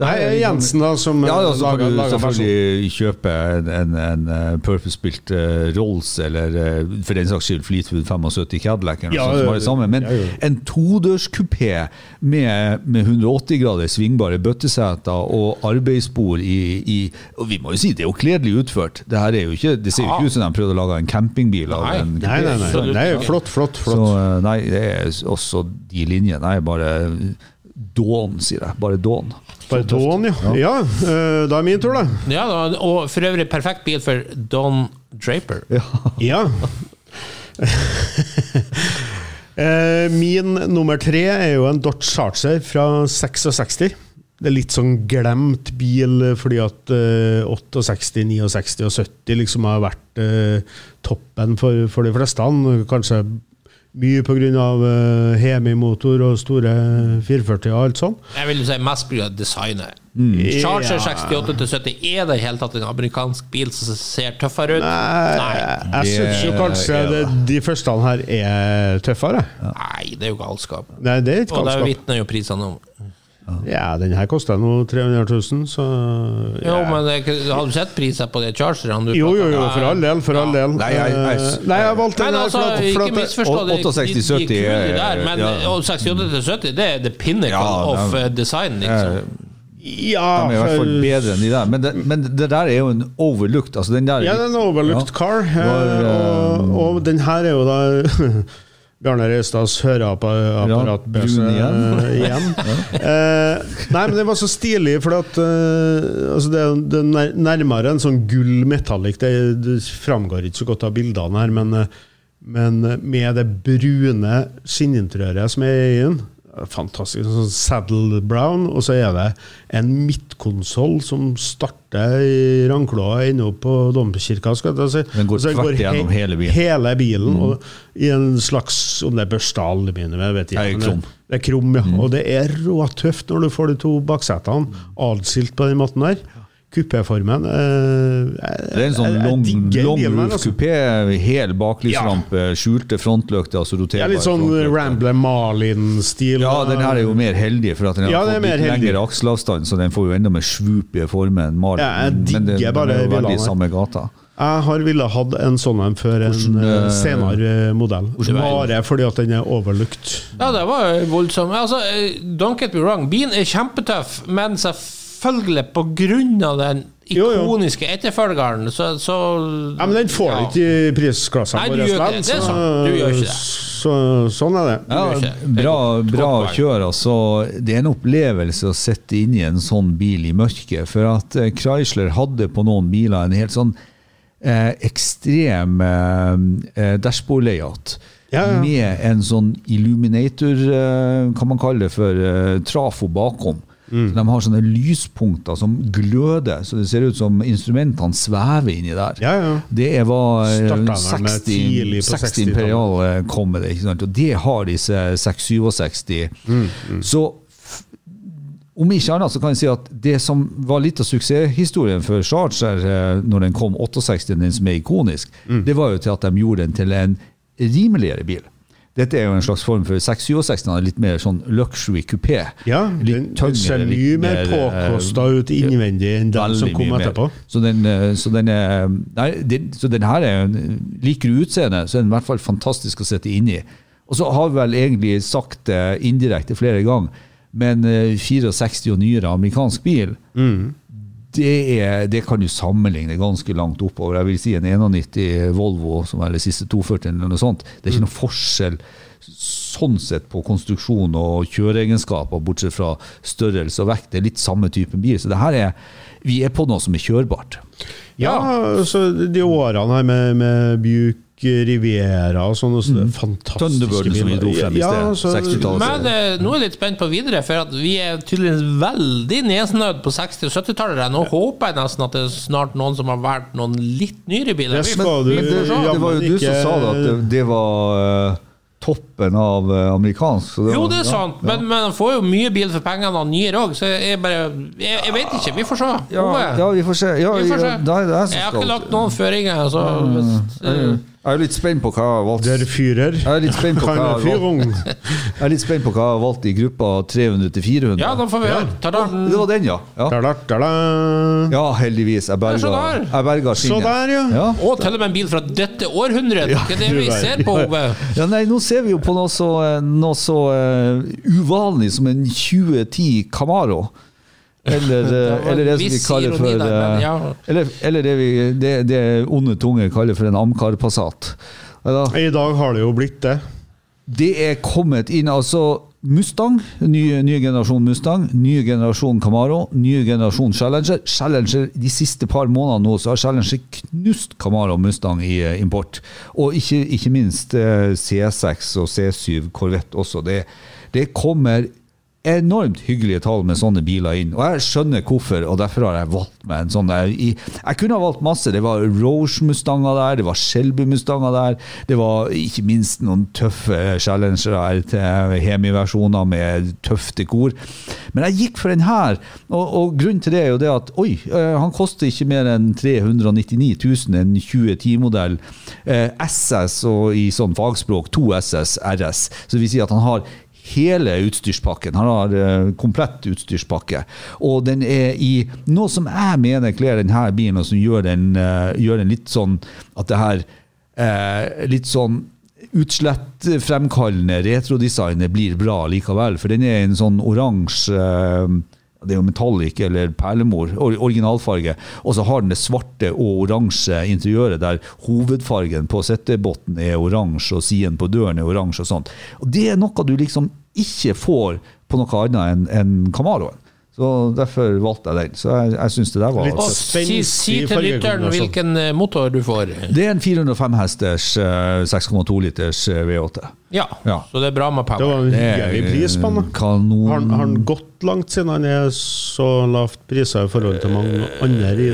Det her er Jensen, da, som Ja, ja, så kan lager, lager selvfølgelig kjøpe en, en, en eh, purpose-built eh, Rolls, eller eh, for den saks skyld Fleetwood 75 Cadillac, eller noe Ja, sånt som har det samme. Men ja, ja. en todørskupé med, med 180 grader svingbare bøtteseter og arbeidsbord i, i Og vi må jo si, det er jo kledelig utført. Det her er jo ikke, det ser jo Ja. ikke ut som de prøvde å lage en campingbil av Nei. en Nei, nei, nei. Absolutt nei flott, flott, flott. så eh, nei, det er også de linjene. Nei, bare dån, sier jeg. Bare Dawn. Bare Dawn, ja. ja. eh, Da er min tur, da. Ja, da, og for øvrig perfekt bil for Don Draper. Ja. ja. *laughs* Min nummer tre er jo en Dodge Charger fra 66. Det er litt sånn glemt bil, fordi at eh, 68, 69 og 70 liksom har vært eh, toppen for, for de fleste. Kanskje mye pga. Uh, Hemi-motor og store 440 og alt sånn. Jeg vil si mest pga. designet. Mm. Charger 68 til 70, er det i hele tatt en amerikansk bil som ser tøffere ut? Nei, jeg syns jo kanskje ja. det, de første her er tøffere. Nei, det er jo galskap. Nei, det er ikke Og det galskap. vitner jo prisene om. Ja, den her koster nå 300 000, så Jo, men har du sett prisen på de chargerne? du Jo, jo, jo, for all del, for all del. Nei, jeg- jeg- Eh, Nei, jeg valgte Men den her altså, for ikke misforstå det. de- 68, de- de er 70 kule, de er- der, men ja. 68-70, det er the pinnacle Ja, of det eh, design, liksom. Ja, De er i hvert fall bedre enn de der. Men det, men det der er jo en overlooked. Altså den der, Ja, det er en overlooked Ja. car. eh, Var, og, og den her er jo da *laughs* Bjarne Røistads høreapparatbørse brun igjen. eh, igjen. *laughs* Eh, nei, men det var så stilig, for at eh, altså det, det er nærmere en sånn gull metallic. Det, det framgår ikke så godt av bildene her, men, eh, men med det brune skinninteriøret som er i den Fantastisk. Sånn saddle brown, og så er det en midtkonsoll som starter i Rangkloa inne på domkirka. skal jeg si. Den går tvert gjennom he- hele bilen. Hele bilen, og I en slags Om det er børsta aluminium, jeg vet ikke. Nei, men krom. Det, det er krom, ja. Og det er råtøft når du får de to baksetene adskilt på den måten der. Kupéformen. Eh, Det er en sånn long, long roof altså. hel baklysrampe, skjulte frontlykter, altså Ja, litt sånn. Rambler Marlin-stil. Ja, den her er jo mer heldig, for at den har Ja, fått litt heldig. lengre akselavstand, så den får jo enda mer svupige i formen. Ja, jeg Men det- digger den bare er jo veldig i samme gata. Jeg har ville hatt en sånn en før en eh, senere eh, modell. Bare fordi at den er overlooked. Ja, det var voldsomt. Altså, don't get me wrong, bilen er kjempetøff, men selvfølgelig på grunn av den Jo, jo. ikoniske etterfølgeren, så, så Ja, Men den får Ja. ikke i prisklassen Nei, du vår gjør ikke likevel, det. Er sant. Du gjør ikke det. Så, sånn er det. Ja, bra, bra kjør. Altså, det er en opplevelse å sitte inni i en sånn bil i mørket. For at eh, Chrysler hadde på noen biler en helt sånn eh, ekstrem eh, eh, dashbord-layout. Ja, ja. Med en sånn illuminator, eh, kan man kalle det for, eh, trafo bakom. Mm. Så de har sånne lyspunkter som gløder, så det ser ut som instrumentene svever inni der. Ja, ja. Det med 60, 60 60-tallet. Imperial eh, kom med det, og det har disse 667. Mm, Så om ikke annet så kan jeg si at det som var litt av suksesshistorien for Charger eh, når den kom 68, den som er ikonisk, Mm. det var jo til at de gjorde den til en rimeligere bil. Dette er jo en slags form for 667, den er litt mer sånn luxury kupé. Ja, den, ser mye mer eh, påkosta ut innvendig enn den som kom etterpå. Så den, eh, så den er Nei, den, så den her er Liker du utseendet, så er den i hvert fall fantastisk å sitte inni. Og så har vi vel egentlig sagt det indirekte flere ganger, men eh, 64 og nyere amerikansk bil, det, er, det kan du sammenligne ganske langt oppover. Jeg vil si en 91 Volvo, som er det siste 240 eller noe sånt. Det er ikke noe forskjell sånn sett på konstruksjon og kjøreegenskaper, bortsett fra størrelse og vekt. Det er litt samme type bil. Så det her er, vi er på noe som er kjørbart. Ja, så de årene her med, med Buick Riviera og sånne mm. fantastiske Thunderbird som vi dro frem i Ja, sted. så- Men eh, nå er jeg litt spent på videre, for at vi er tydeligvis veldig nedsnødd på 60- og 70-tallet. Nå håper jeg nesten at det er snart noen som har valgt noen litt nyere biler. Det Vi- skal vi du- får se. det var jo men du som sa det, at det, det var uh, toppen av eh, amerikansk. så Jo, det er sant, ja. men, men man får jo mye bil for pengene av nyere òg, så jeg bare jeg, jeg vet ikke. Vi får se. Ja, ja, vi får se. Ja, vi får se. ja, da er det jeg som jeg har ikke lagt noen føringer, så hvis, eh, Jeg er litt spent på hva jeg har valgt. Der fyrer. Jeg er litt spent på *laughs* hva jeg har valgt. Jeg er litt spent på hva jeg har valgt i gruppa 300 til 400. Ja, da får vi høre. Ta-da. Det var den, ja. Ja, Da-da, da-da. ja heldigvis. Jeg berga, så der. jeg berga Så der, ja. Ja. Og til og med en bil fra dette århundret. Det er det vi ser på, Ove. *laughs* Ja, nei, nå ser vi jo på noe så, noe så uh, uvanlig som en 2010 Camaro. Eller, *laughs* eh, eller det som vi kaller for der, eh, ja. Eller, eller det, vi, det, det onde tunge kaller for en Amcar Passat. I dag har det jo blitt det. Det er kommet inn altså Mustang, nye, ny generasjon Mustang, nye generasjon Camaro, nye generasjon Challenger. Challenger De siste par månedene nå så har Challenger knust Camaro og Mustang i eh, import. Og ikke, ikke minst eh, C6 og C7 Corvette også. Det, det kommer enormt hyggelige tall med sånne biler inn. Og jeg skjønner hvorfor, og derfor har jeg valgt meg en sånn Jeg, jeg kunne ha valgt masse. Det var Roche-mustanger der, det var Shelby-mustanger der. Det var ikke minst noen tøffe Challengere til Hemi-versjoner med tøff dekor. Men jeg gikk for den her, og, og grunnen til det er jo det at oi, eh, han koster ikke mer enn 399 000, en 2010-modell. Eh, SS og i sånn fagspråk 2 SS RS. Så det vil si at han har hele utstyrspakken. Han har eh, komplett utstyrspakke. Og den er i noe som jeg mener kler denne bilen, og som gjør den, eh, gjør den litt sånn at det her eh, Litt sånn utslettfremkallende retrodesignet blir bra likevel. For den er en sånn oransje det er jo metallic eller perlemor, or- originalfarge. Og så har den det svarte og oransje interiøret, der hovedfargen på settebunnen er oransje, og siden på døren er oransje og sånt. Og det er noe du liksom ikke får på noe annet enn en Camaroen. Så derfor valgte jeg den. Så jeg, jeg syns det der var Litt Og si, si til lytteren hvilken eh, motor du får. Det er en 405 hesters eh, 6,2 liters eh, V8. Ja, Ja. så det er bra med power. Det var en Det hyggelig pris på den. kanon... Har, han- har han gått langt siden han er så lavt prisa i forhold til mange andre i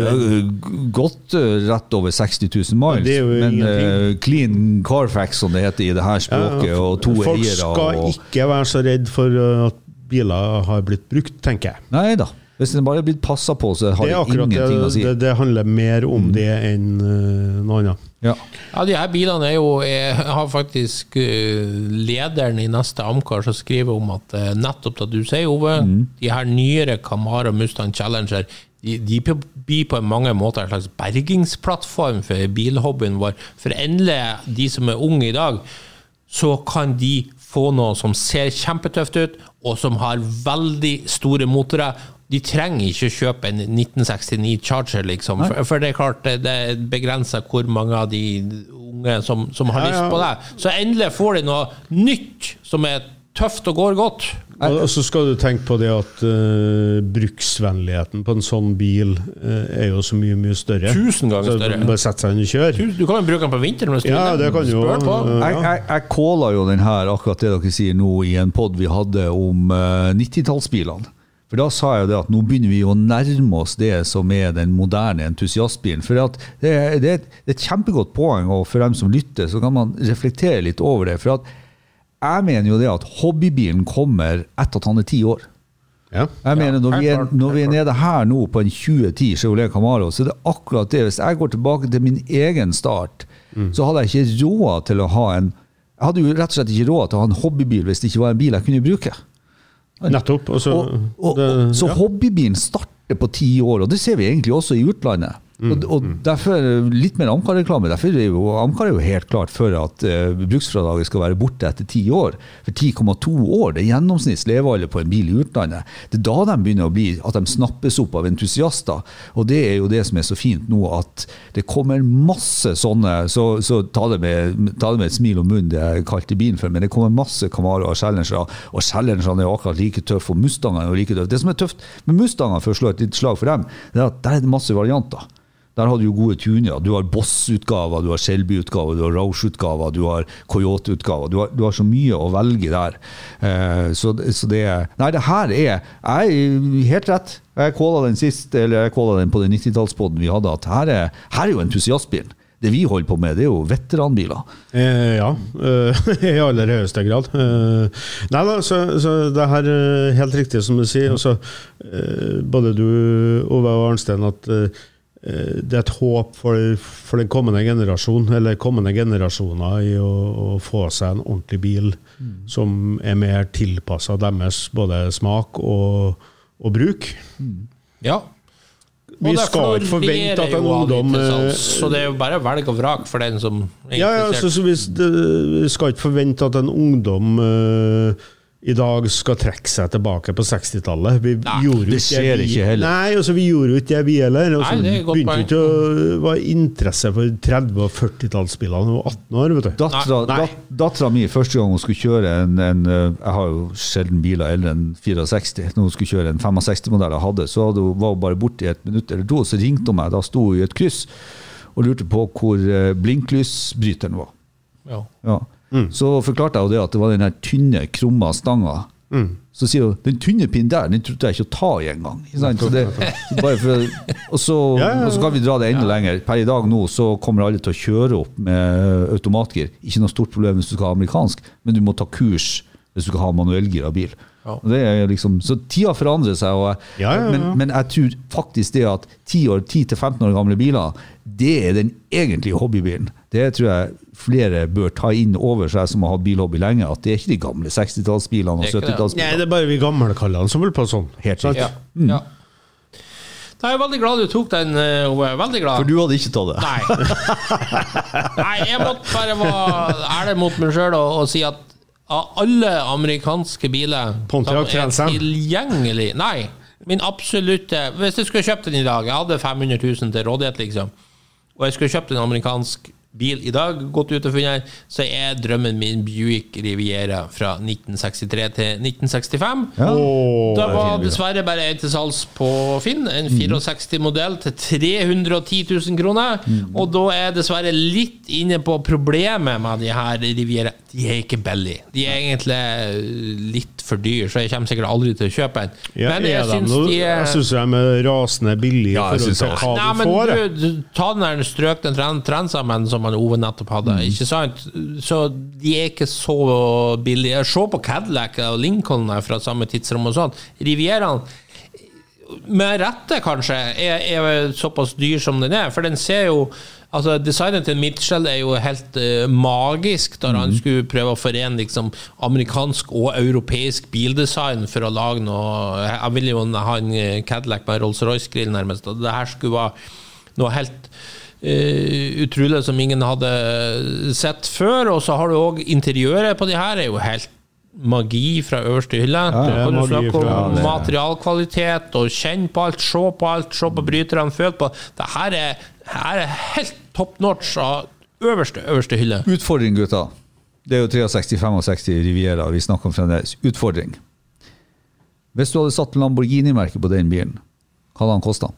Gått eh, rett over 60 000 miles, Det men eh, clean Carfax, som det heter i det her språket, og to Folk skal Og, ikke være så redd for uh, at biler har blitt brukt, tenker jeg. nei da. Hvis den bare er blitt passa på, så har Det er det, ingenting å si. det, det handler mer om det enn uh, noe annet. Ja. Ja, de her bilene er jo Jeg har faktisk uh, lederen i neste Amcar som skriver om at uh, nettopp det du sier, Ove, de her nyere Camaro Mustang Challenger de, de blir på mange måter en slags bergingsplattform for bilhobbyen vår. For endelig, de som er unge i dag, så kan de få noe som ser kjempetøft ut, og som har veldig store motorer. De trenger ikke å kjøpe en 1969 Charger, liksom. For, for det er klart, det, det begrenser hvor mange av de unge som, som har Ja, ja. lyst på det. Så endelig får de noe nytt som er tøft og går godt. Og og så skal du tenke på det at uh, bruksvennligheten på en sånn bil uh, er jo så mye, mye større. Tusen ganger så større. Bare sette seg inn og kjøre. Du kan jo bruke den på vinteren. Hvis Ja, det kan du jo uh, Jeg, jeg, jeg calla jo den her, akkurat det dere sier nå, i en pod vi hadde om eh, 90-tallsbilene. For da sa jeg jo det at nå begynner vi å nærme oss det som er den moderne entusiastbilen. For det, det, er det er et kjempegodt poeng, og for dem som lytter, så kan man reflektere litt over det. For at jeg mener jo det at hobbybilen kommer etter at han er ti år. Ja. Jeg mener når, vi er, når vi er nede her nå på en 2010 Chevrolet Camaro, så er det akkurat det. Hvis jeg går tilbake til min egen start, så hadde jeg ikke råd til å ha en Jeg hadde jo rett og slett ikke råd til å ha en hobbybil hvis det ikke var en bil jeg kunne bruke. Nettopp. Og så, Og, og, det- ja. så hobbybilen starter på ti år, og det ser vi egentlig også i utlandet. Og, og derfor, litt mer Amcar-reklame. Derfor er jo Amcar er jo helt klart for at uh, bruksfradraget skal være borte etter ti år. For 10,2 år det er gjennomsnitts levealder på en bil i utlandet. Det er da de begynner å bli, at de snappes opp av entusiaster. Og det er jo det som er så fint nå, at det kommer masse sånne Så, så ta, det med, ta det med et smil om munnen, det kaldt i bilen for, men det kommer masse Camaro og Challengere. Og Challengerne er jo akkurat like tøffe, og Mustangene er jo like tøffe. Det som er tøft med Mustangene, for å slå et litt slag for dem, det er at der er det masse varianter. Der har du jo gode tuner. Du har Boss-utgaver, du har Shelby-utgaver, du har Roush-utgaver, du har Coyote-utgaver. Du, du, har så mye å velge der. Eh, så, så, det Nei, det her er Jeg er helt rett. Jeg kåla den sist, eller jeg kåla den på den 90-tallspoden vi hadde, at her er, her er jo entusiastbilen. Det vi holder på med, det er jo veteranbiler. Eh, ja, uh, *laughs* i aller høyeste grad. Uh, nei da, så, så, det her er helt riktig som du sier. Også, uh, både du, Ove og Arnstein, at Eh, det er et håp for, for, den kommende generasjon, eller kommende generasjoner i å, å få seg en ordentlig bil mm. som er mer tilpassa deres både smak og, og bruk. Mm. Ja. Vi skal ikke forvente at en ungdom eh, Så det er jo bare velg og vrak for den som er ja, interessert. Ja, så, vi, vi skal ikke forvente at en ungdom uh, i dag skal trekke seg tilbake på 60-tallet. Det skjer ikke heller. Nei, altså, vi gjorde jo ikke det, vi heller. Og så begynte jo ikke å være interesse for 30- og 40-tallsspillene da 18 år. vet du. Dattera mi, første gang hun skulle kjøre en, en, eh, Jeg har jo sjelden biler eldre enn 64. Når hun skulle kjøre en 65-modell jeg hadde, så hadde hun, var hun bare borte i et minutt eller to. Så ringte hun meg, da sto hun i et kryss og lurte på hvor eh, blinklysbryteren var. Ja. ja. Mm. Så forklarte jeg jo det at det var den der tynne, krumma stanga. Mm. Så sier hun den tynne pinnen der den trodde jeg ikke å ta i engang. Og, så, *laughs* ja, ja, og så kan vi dra det enda lenger. Per i dag nå så kommer alle til å kjøre opp med automatgir. Ikke noe stort problem hvis du skal ha amerikansk, men du må ta kurs hvis du skal ha manuellgira bil. Liksom, så tida forandrer seg. Og, men, men, jeg tror faktisk det at 10-15 år gamle biler, det er den egentlige hobbybilen. Det tror jeg flere bør ta inn over seg som har hatt bilhobby lenge, at det er ikke de gamle 60-tallsbilene og 70-tallsbilene. Nei, det er bare vi gamle kallene som vil på sånn. Helt sant. Ja. Mm. Ja. Da er jeg veldig glad du tok den, eh, Ove. Veldig glad. For du hadde ikke tatt det? Nei. *laughs* Nei jeg måtte bare være ærlig mot meg sjøl og, og, si at av alle amerikanske biler Pontiac som er tilgjengelig Nei, min absolutte Hvis jeg skulle kjøpt den i dag, jeg hadde 500 000 til rådighet, liksom, og jeg skulle kjøpt en amerikansk bil i dag, gått ut og funnet, så er drømmen min Buick Riviera fra 1963 til 1965. Ja. Da var dessverre bare en til salgs på Finn. En 64-modell mhm. til 310 000 kroner. Mm. Og da er jeg dessverre litt inne på problemet med de her Riviera. De er ikke billige. De er egentlig litt for dyre, så jeg kommer sikkert aldri til å kjøpe en. Ja, men jeg syns de er Jeg syns de er rasende billige ja, i forhold til hva Nei, du får. Du, ta den der strøkne trendsammen som han Ove nettopp hadde. Mm. Ikke sant? Så de er ikke så billige. Se på Cadillac og Lincoln fra samme tidsrom og sånn. Rivieraen med rette, kanskje, er, er, såpass dyr som den er. For den ser jo Altså, Designet til Mitchell er jo helt uh, magisk, da mm. han skulle prøve å forene liksom, amerikansk og europeisk bildesign for å lage noe Jeg ville jo ha en eh, Cadillac med Rolls-Royce-grill, nærmest. Og det her skulle være noe helt Uh, utrolig som ingen hadde sett før. Og så har du òg interiøret på de her, er jo helt magi fra øverste hylle. Ja, du snakke om materialkvalitet og kjenne på alt, se på alt, se på bryterne, føle på Det her er, her er helt top notch av øverste, øverste hylle. Utfordring, gutta. Det er jo 63-65 Riviera vi snakker om fremdeles. Utfordring. Hvis du hadde satt Lamborghini-merke på den bilen, hva hadde den kosta?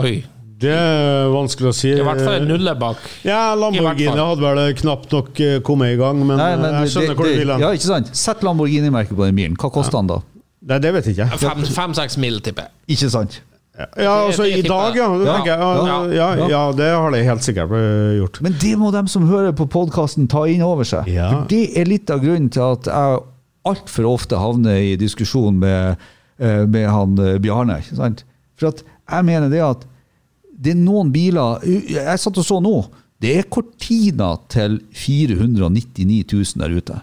Oi. Det er vanskelig å si. I hvert fall en nulle bak. Ja, Lamborghini hadde vel knapt nok eh, kommet i gang, men, Nei, men jeg skjønner det, hvor du vil hen. Ja, ikke sant? Sett Lamborghini-merket på den bilen. Hva koster den da? Nei, Det vet jeg ikke. Fem-seks mil, tipper jeg. Ikke sant? Ja, altså i dag, ja. Ja, ja, ja, det har det helt sikkert gjort. Men det må de som hører på podkasten ta inn over seg. For Det er litt av grunnen til at jeg altfor ofte havner i diskusjon med, eh, med han eh, Bjarne. For at jeg mener det at det er noen biler Jeg satt og så nå. Det er Cortina til 499 000 der ute.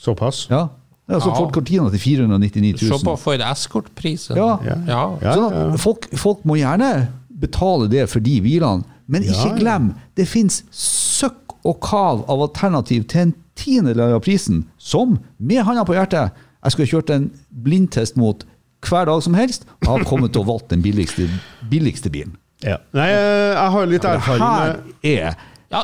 Såpass? Ja. Ja, så ja. Ford Cortina til 499 000. Se på Ford Escort-prisen. Ja. Ja. ja. Sånn folk, folk, må gjerne betale det for de bilene. Men ikke ja. glem, det fins søkk og kav av alternativ til en tiendedel av prisen, som, med handa på hjertet, jeg skulle kjørt en blindtest mot hver dag som helst, og har kommet til å valgt den billigste, billigste bilen. Ja. Nei, jeg jeg har litt erfaring her med er Ja,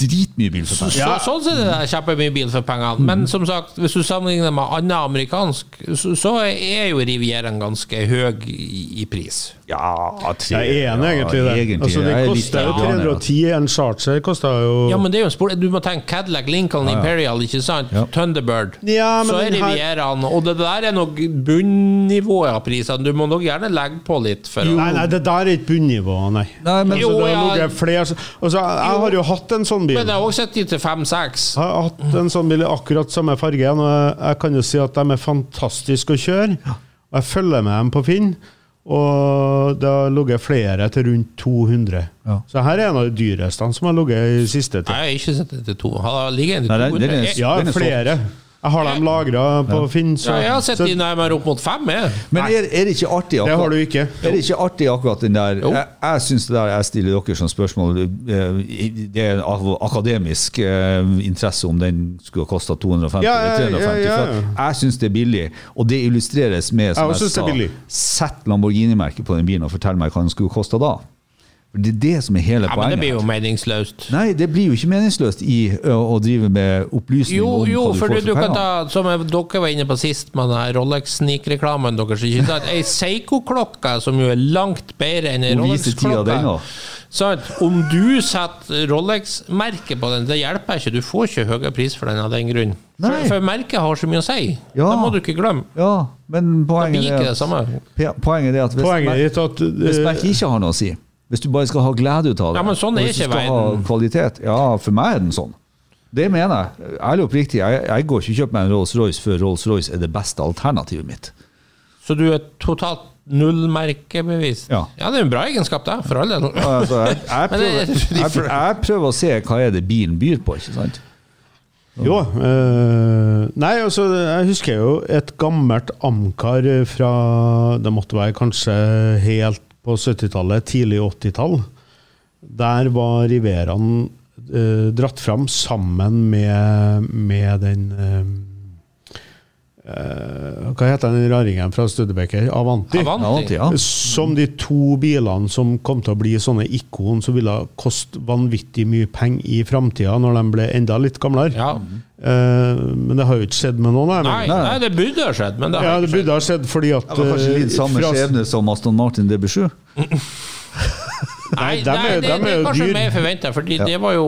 dritmye bil for så. Sånn sett er det kjempemye bil for pengene. Men som sagt, hvis du sammenligner med annet amerikansk, så, så er jo Rivieraen ganske høy i, i pris. Ja, tre, Jeg er enig, egentlig. det. egentlig. altså, det Jeg er koster jo enig, ja. 310, en Charger koster jo Ja, men det er jo en sport Du må tenke Cadillac, Lincoln, Imperial, ikke sant? Ja. Thunderbird. Ja, men så er her- Rivieraen Og det der er nok bunnivået av prisene. Du må nok gjerne legge på litt for å Nei, nei, det der er ikke bunnivå, nei. Nei, men Jo, Altså, ja. flere altså, Jeg har jo hatt en sånn bil. Men jeg har også sett de til fem-seks. Jeg har hatt en sånn bil i akkurat samme farge, og jeg kan jo si at de er fantastiske å kjøre. Og jeg følger med dem på Finn, og det har ligget flere til rundt 200. Ja. Så her er en av de dyreste som har ligget i siste tid. Jeg har ikke sett det til to. Har det ligget en Nei, til den- den er- 200? Ja, er flere. Jeg har dem lagra på Finn. Så, Ja, jeg har sett så de nærmere opp mot fem. Jeg. Men er, er det ikke artig det har du ikke. Er det ikke artig akkurat den der Jo. Jeg, jeg syns det der jeg stiller dere som spørsmål eh, Det er av akademisk eh, interesse om den skulle ha kosta 250 Ja, ja, eller 350. ja, ja. Jeg syns det er billig, og det illustreres med som Jeg jeg, sa. Sett Lamborghini-merket på den bilen og fortell meg hva den skulle kosta da. Det er det som er hele Ja, men det blir jo meningsløst. Nei, det blir jo ikke meningsløst i å drive med opplysning Jo, om jo, hva du for får du, for du kan ta, som dere var inne på sist, med den Rolex-snikreklamen deres. Ikke sant? *laughs* Ei Seiko-klokke som jo er langt bedre enn ei Rolex-klokke. Sånn, Om du setter Rolex-merke på den, det hjelper ikke. Du får ikke høyere pris for den av den grunn. For, Nei. for merket har så mye å si. Ja. Det må du ikke glemme. Ja, men Det poenget er ikke det at, samme. Poenget er at hvis, Poenget er at hvis eh, merket ikke har noe å si, hvis du bare skal ha glede ut av det Ja, men sånn er ikke verden. kvalitet, ja, for meg er den sånn. Det mener jeg. Ærlig og oppriktig, jeg, jeg går ikke og kjøper meg en Rolls-Royce før Rolls-Royce er det beste alternativet mitt. Så du er totalt null merkebevis? Ja. ja, det er en bra egenskap, det, for all del. Altså, jeg, *laughs* jeg, prøver, *laughs* jeg, jeg prøver å se hva er det bilen byr på, ikke sant? Jo. Øh, nei, altså, jeg husker jo et gammelt Amcar fra Det måtte være kanskje helt på 70-tallet, tidlig 80-tall. Der var Riveraen eh, dratt fram sammen med, med den eh, eh, Hva heter den raringen fra Studebaker? Avanti. Avanti. Ja, ja. Som de to bilene som kom til å bli sånne ikon som ville koste vanvittig mye penger i framtida, når de ble enda litt gamlere. Ja. Uh, men det har jo ikke skjedd med noen. Nei, nei, det burde ha skjedd, men det har Ja, det burde ha skjedd fordi at Det var kanskje eh, litt samme fra- skjebne som Aston Martin DB7? Nei, *laughs* nei, er- nei, det, dem det er er kanskje dyr. mer forventa, for det var jo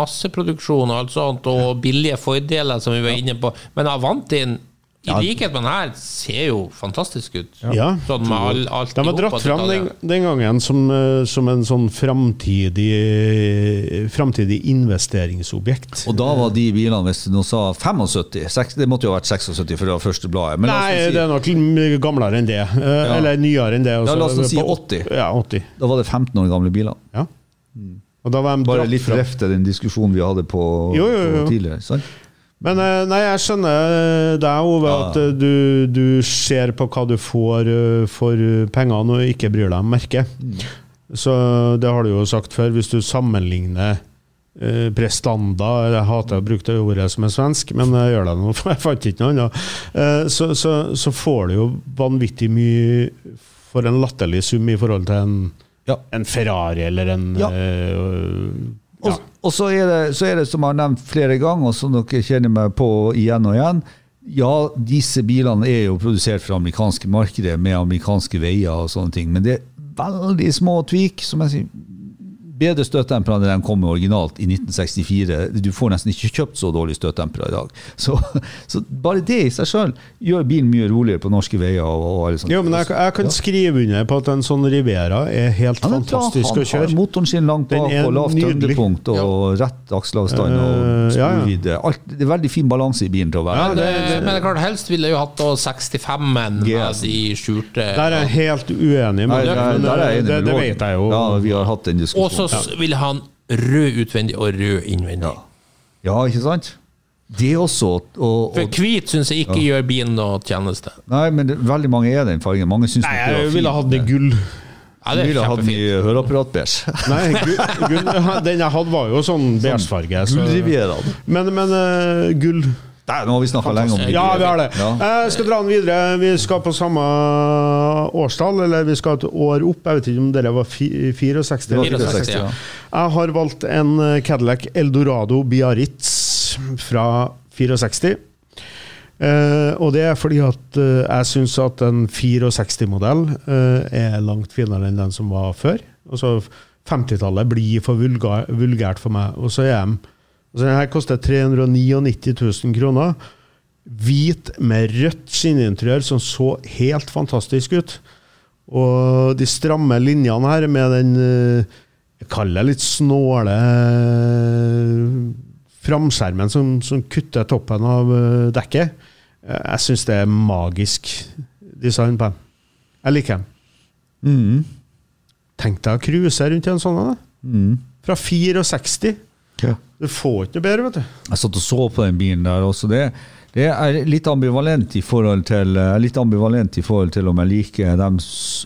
masseproduksjon og alt sånt, og billige fordeler, som vi var inne på. Men Avantien, i likhet med den her, ser jo fantastisk ut. Ja. Sånn med all, alt De var dratt fram den, den gangen som, eh, som en sånn framtidig, framtidig investeringsobjekt. Og da var de bilene, hvis du nå sa 75 6, Det måtte jo ha vært 76 for det var første bladet. Men Nei, si, det er nok gamlere enn det. Ja. Eller nyere enn det. Ja, la oss nå si 80. Ja, 80. da var det 15 år gamle biler. Ja. Og da var de Bare dratt litt fram. ref til den diskusjonen vi hadde på, Jo, jo, jo. på tidligere. Sant? Men eh, nei, jeg skjønner deg, Ove, at eh, du, du ser på hva du får eh, for pengene og ikke bryr deg om merket. Mm. Så det har du jo sagt før. Hvis du sammenligner eh, prestanda Jeg hater å bruke det ordet som er svensk, men jeg gjør det nå, *laughs* for jeg fant ikke noe annet. Eh, så, så, så får du jo vanvittig mye for en latterlig sum i forhold til en, Ja. en Ferrari eller en Ja. eh, Og, og så, er det, så er det, som jeg har nevnt flere ganger, og som dere kjenner meg på igjen og igjen Ja, disse bilene er jo produsert for amerikanske markedet med amerikanske veier og sånne ting, men det er veldig små tvik. som jeg sier, Bedre støttdempere enn de kom med originalt i 1964. Du får nesten ikke kjøpt så dårlig støtdempere i dag. *laughs* Så, så bare det i seg sjøl gjør bilen mye roligere på norske veier. og, og Jo, men jeg, jeg kan skrive under på at en sånn Rivera er helt Han bra. fantastisk å Han har kjøre. motoren sin langt bak og lavt nydelig. og og rett akselavstand og Eh, ja, ja. sporvidde. Det er veldig fin balanse i bilen til å være. Ja, Men, det- det, men det er klart, helst ville jeg jo hatt 65-en med de skjulte Der er jeg helt uenig med Nei, deg, der, der er jeg det, enig det, det vet jeg jo. Ja, vi har hatt den Og så vil han rød utvendig og rød innvendig. Ja, ikke sant? Det også. Og, For hvit syns jeg ikke gjør bilen noe tjeneste. nei, men det, veldig mange er den fargen. Mange syns Nei, det jeg ville hatt det i gull. Ja, det er Ville hatt kjempefint. høreapparat-beige. Nei, gull, gull, *laughs* den jeg hadde, var jo sånn beigefarge. så- Men, men uh, gull Der, nå har vi snakka lenge om det. Ja, vi har det. Ja. Jeg skal dra den videre. Vi skal på samme årstall, eller vi skal et år opp. Jeg vet ikke om dere var fi- 64? Det var 64, 64, ja. Jeg har valgt en eh, Cadillac Eldorado Biarritz fra 64. Eh, og det er fordi at eh, jeg syns at en 64-modell eh, er langt finere enn den som var før. Altså 50-tallet blir for vulga, vulgært for meg. Og så er de altså denne koster 399 000 kroner. Hvit med rødt skinninteriør som så helt fantastisk ut. Og de stramme linjene her med den eh, Jeg kaller det litt snåle eh, framskjermen som, som kutter toppen av eh, dekket. Jeg syns det er magisk design på den. Jeg liker den. Mm. Tenk deg å cruise rundt i en sånn en. Mm. Fra 64. Ja. Du får ikke bedre, vet du. Jeg satt og så på den bilen der også. Det, det er litt ambivalent i forhold til er litt ambivalent i forhold til om jeg liker dem,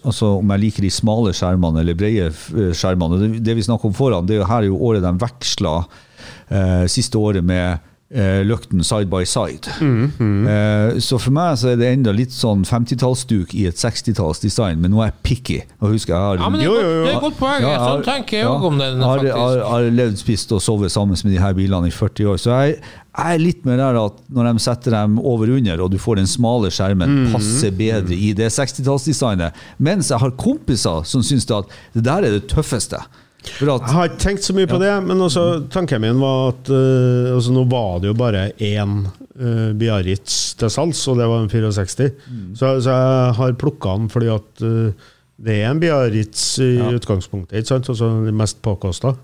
altså om jeg liker de smale skjermene eller brede eh, skjermene. Det, det vi snakker om foran, det er jo her er jo året de veksla eh, siste året med eh, løkten side by side. Eh, så for meg så er det enda litt sånn 50-tallsduk i et 60-tallsdesign, men nå er jeg picky. Og husker jeg har Ja, men det er, godt, det er et godt poeng. Ja, sånn tenker jeg ja. om den, Jeg har, har, har levd, spist og sovet sammen med de her bilene i 40 år. Så jeg, jeg er litt mer der at når de setter dem over under, og du får den smale skjermen, Mm. passer bedre i det 60-tallsdesignet. Mens jeg har kompiser som syns at det der er det tøffeste. For at, Jeg har ikke tenkt så mye på det, men også, tanken min var at uh, altså, nå var det jo bare én uh, Biarritz til salgs, og det var en 64. Så, så jeg har plukka den fordi at uh, det er en Biarritz i utgangspunktet, ikke sant? Også de mest påkosta.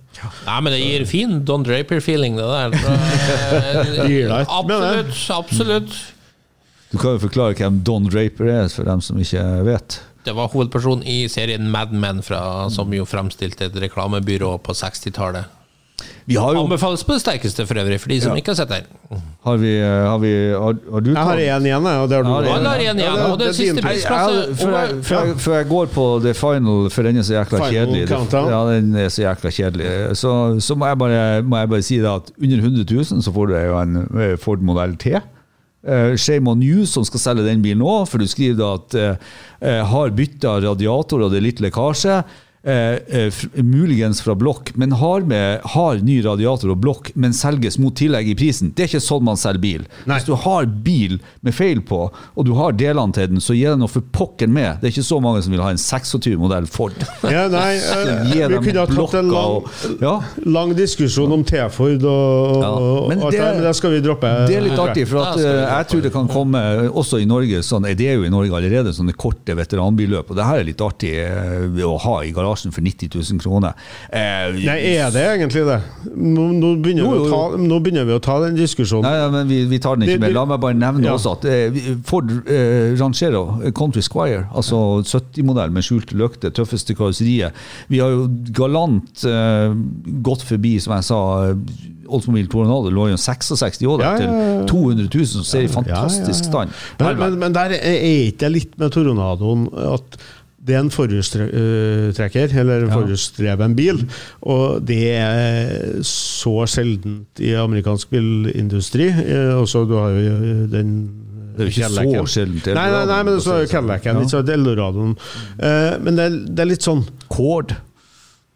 Nei, men det gir fin Don Draper-feeling, det der. *laughs* Gir deg absolutt. Absolutt. du kan jo forklare hvem Don Draper er, for dem som ikke vet. Det var hovedpersonen i serien Mad Men, fra, som jo fremstilte et reklamebyrå på 60-tallet. Vi har jo Anbefales på det sterkeste for øvrig, for de som Ja. ikke har sett den. Har, vi, har, vi, har, har du Jeg har én igjen, og det har du. Ja, har en igjen, Ja, og det det siste. Jeg, prisklasse. jeg, før, jeg, før, jeg, før jeg går på det final, for den er så jækla Final kjedelig countdown. Ja, den er så jækla kjedelig. Så, så må, jeg bare, må jeg bare si det at under 100 000 så får du jo en eh, Ford Modell T. Uh, Shame on you som skal selge den bilen òg, for du skriver da at uh, har bytta radiator og det er litt lekkasje. Eh, eh, muligens fra blokk, men har, med, har ny radiator og blokk, men selges mot tillegg i prisen. Det er ikke sånn man selger bil. Nei. Hvis du har bil med feil på, og du har delene til den, så gi den noe for pokker med. Det er ikke så mange som vil ha en 26-modell Ford. Ja, nei, *laughs* eh, vi kunne ha tatt en lang, og- ja. lang diskusjon om T-Ford og, Ja, og men alt det- det, men det skal vi droppe. Det er litt artig, for at, eh, jeg tror det kan komme også i Norge sånn, Det er jo i Norge allerede sånne korte veteranbilløp, og det her er litt artig eh, å ha i garasjen for 90 000 kroner. Eh, Nei, er det egentlig det? Nå, nå, begynner, Jo, vi jo, jo. ta, nå begynner vi å ta den diskusjonen. Nei, ja, men vi, vi tar den ikke mer. La meg bare nevne Ja. også at eh, Ford eh, Ranchero eh, Country Squire, altså 70-modell med skjulte lykter, tøffeste karosseriet. Vi har jo galant eh, gått forbi, som jeg sa, Oldsmobile Tornado lå jo 66 år Ja, ja, ja. til 200 000, som ser i fantastisk stand. Men, men, men der er er ikke litt med Tornadoen at det er en forhjulstrekker, eller en Ja. forhjulsdreven bil, og det er så sjeldent i amerikansk bilindustri. Eh, Også du har jo den Det er jo ikke så sjeldent, Nei, nei, nei, men så er jo Ja. Cadillacen, Eldoradoen. Uh, Men det er, det er litt sånn Cord.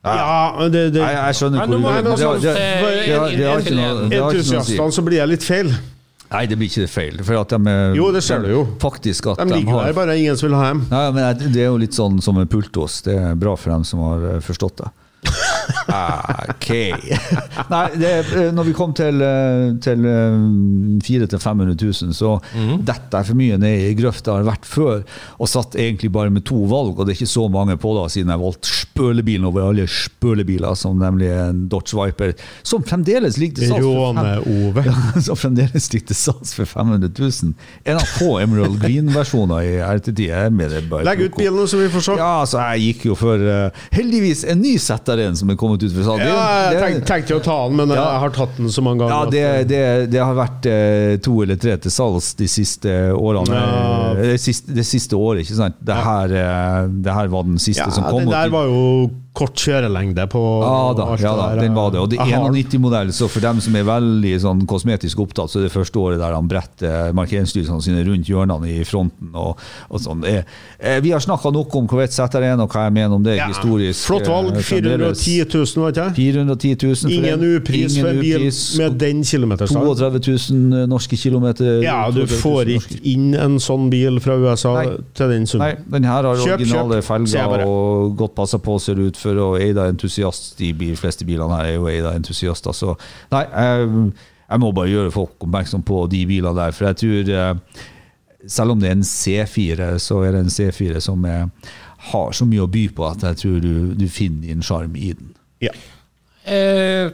Ja, det, det, Nei, jeg skjønner hvor du vi det- gå det- sånn. Entusiastene, så blir jeg litt feil. Nei, det blir ikke feil. For at de er, Jo, det ser du jo. Faktisk at De ligger har, der, bare ingen som vil ha dem. Nei, men det er jo litt sånn som en pultås. Det er bra for dem som har eh, forstått det. Ok. *laughs* Nei, det, er- eh, når vi kom til, eh, til 400 000-500 000, så detter jeg for mye ned i grøfta. Har vært før og satt egentlig bare med to valg, og det er ikke så mange på da, siden jeg valgte spølebilen over alle spølebiler, som nemlig en Dodge Viper, som fremdeles ligger til salgs for fem- *laughs* ja, fremdeles ligger til salgs for 500 000. En av få Emerald Green-versjoner i RT10. er med det bare Legg ut bilen, så vi får se. Ja, så jeg gikk jo for uh, heldigvis en ny setter en som er er kommet ut fra salg. Ja, jeg tenk, tenkte å ta den, men Ja. jeg har tatt den så mange ganger. Ja, det, det, det har vært eh, to eller tre til salgs de siste årene. Ja. Det, siste, det siste året, ikke sant? Det her, eh, det her var den siste som kom. Ja, det der var jo kort kjørelengde på Ja da, alt ja da der. den var det. Og det er har 91-modell, så for dem som er veldig sånn kosmetisk opptatt, så er det første året der han bretter markeringslysene sine rundt hjørnene i fronten. og, og sånn. Eh, eh, Vi har snakka nok om Corvette ZR1 og hva jeg mener om det Ja, historisk. Flott valg. eh, fremdeles. 410 000, var det ikke? 410 000 for Ingen upris for en bil med den kilometerstand. 32 000 norske kilometer. Ja, du får ikke inn en sånn bil fra USA Nei. til den summen. Nei, den her har Kjøp, originale kjøp, felger og godt passa på, ser ut for, og Eida entusiast. De bil, fleste bilene her er jo Eida entusiaster, så nei. Jeg, jeg må bare gjøre folk oppmerksom på de bilene der, for jeg tror eh, selv om det er en C4, så er det en C4 som er, har så mye å by på at jeg tror du, du finner din sjarm i den. Ja. Eh,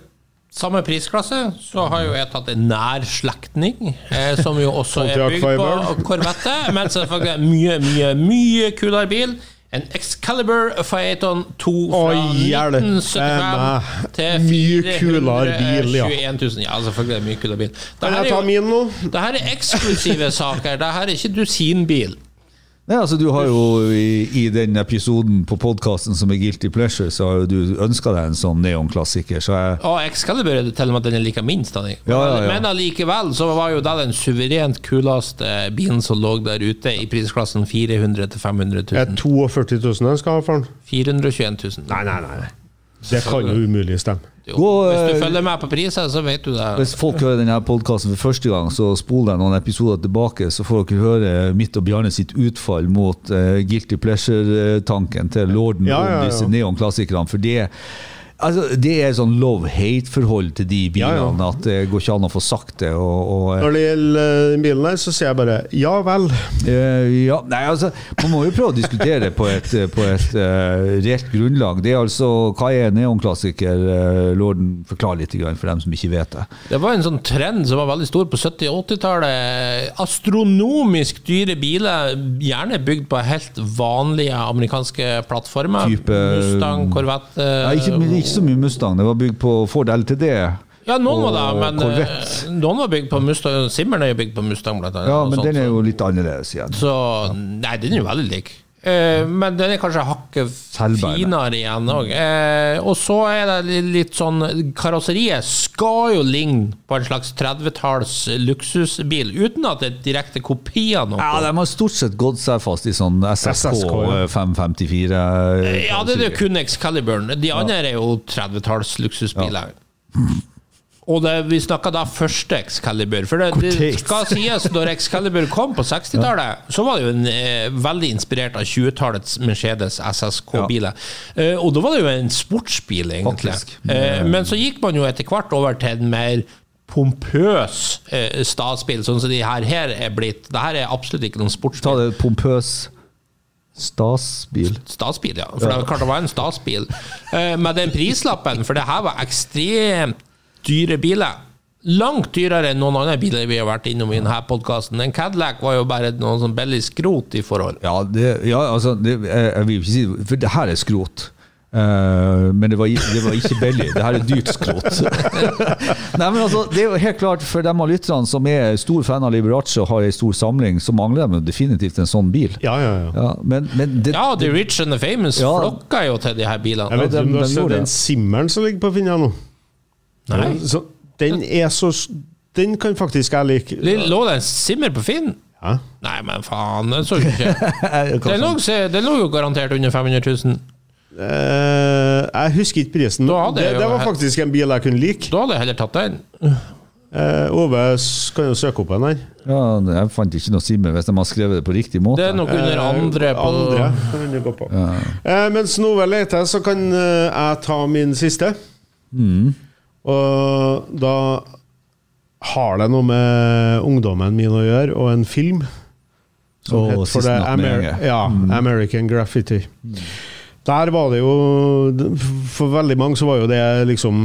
samme prisklasse så har jo jeg tatt en nær slektning, eh, som jo også er bygd på Corvette, men selvfølgelig mye, mye, mye kulere bil. En Excalibur Phaeton 2 fra hjelpe 1975 til Mye kulere bil, ja. 421 000. Ja, selvfølgelig er det mye kulere bil. Dette Kan jeg ta jo- min nå? det er eksklusive *laughs* saker. Dette er ikke dusinbil. Nei, altså Du har jo i, i den episoden på podkasten som er Guilty Pleasure, så har jo du ønska deg en sånn neonklassiker. Så jeg Og Excalibur er det til og med at den er like minst. Ja, ja, ja. Men allikevel så var jo det den suverent kuleste bilen som lå der ute i prisklassen 400 til 500 Er 000. 42 000 jeg skal ha for den? 421 000. Nei, nei, nei. nei. Det kan jo umulig stemme. Jo, Gå, Hvis du eh, følger med på priser, så vet du det. Hvis folk hører denne podkasten for første gang, så spol deg noen episoder tilbake, så får dere høre mitt og Bjarne sitt utfall mot uh, guilty pleasure-tanken til lorden Ja, ja, om ja. disse neonklassikerne. For det, altså, det er sånn love-hate-forhold til de bilene Ja, ja. at det går ikke an å få sagt det. Og, og, eh, Når det gjelder eh, den bilen her, så sier jeg bare ja vel. Uh, ja, nei, altså, Man må jo prøve å diskutere på et, på et uh, reelt grunnlag. Det er altså, Hva er neonklassiker? Uh, Lorden, forklar litt for dem som ikke vet det. Det var en sånn trend som var veldig stor på 70- og 80-tallet. Astronomisk dyre biler, gjerne bygd på helt vanlige amerikanske plattformer. Type- Mustang, Corvette Nei, ikke, ikke så mye Mustang. Det var bygd på Ford LTD. Ja, noen var det, men Corvette. eh, noen var bygd på Mustang. Simmeren er jo bygd på Mustang, blant annet. Ja, men den er jo litt annerledes igjen. Så Nei, den er jo veldig lik. Eh, men den er kanskje hakket finere igjen òg. Eh, og så er det litt sånn Karosseriet skal jo ligne på en slags 30-talls luksusbil, uten at det er direkte kopi av noe. Ja, De har stort sett gått seg fast i sånn SSK, SSK, ja. eh, 554. eh, Ja, det er jo kun Excaliburen. De andre er jo 30-talls luksusbiler. Og det, vi snakka da første Excalibur. For det, det skal sies, når Excalibur kom på 60-tallet, så var det jo en, eh, veldig inspirert av 20-tallets Mercedes SSK-biler. Eh, og da var det jo en sportsbil, egentlig. Eh, men så gikk man jo etter hvert over til en mer pompøs eh, statsbil, sånn som de her, her er blitt. Det her er absolutt ikke noen Ta sportsbil. det pompøs stasbil. Statsbil, ja. For det klart det var en statsbil. Eh, med den prislappen, for det her var ekstremt dyre biler. Langt dyrere enn noen andre biler vi har vært innom i denne podkasten. En Cadillac var jo bare noe sånn billig skrot i forhold. Ja, det, ja altså det, jeg, jeg vil ikke si for det her er skrot. Uh, men det var, det var ikke billig. Det her er dyrt skrot. *laughs* Nei, men altså, det er jo helt klart For dem av lytterne som er stor fan av Liberace og har ei stor samling, så mangler de definitivt en sånn bil. Ja, ja, ja. Ja, men, men det, Ja, The Rich and the Famous Ja. flokker jo til de her bilene. Jeg vet ikke om du har den sett den simmeren som ligger på Finna nå? Nei. Så, den er så Den kan faktisk jeg like. Lå det en simmer på Finn? Ja. Nei, men faen, den så jo ikke *laughs* Den lå, se- den lå jo garantert under 500 000. Uh, jeg husker ikke prisen. Da hadde Det, jo det var faktisk en bil jeg kunne like. Da hadde jeg heller tatt den. Uh, Ove kan jo søke opp en her. ja, jeg fant ikke noe simmer hvis de har skrevet det på riktig måte. Det er nok under Eh, andre på Andre kan du gå på. Eh, mens Nove leter, så kan jeg ta min siste. Mm. Og da har det noe med ungdommen min å gjøre, og en film. Som oh, het for det Amer ja, mm. American Graffiti. Der var det jo For veldig mange så var jo det liksom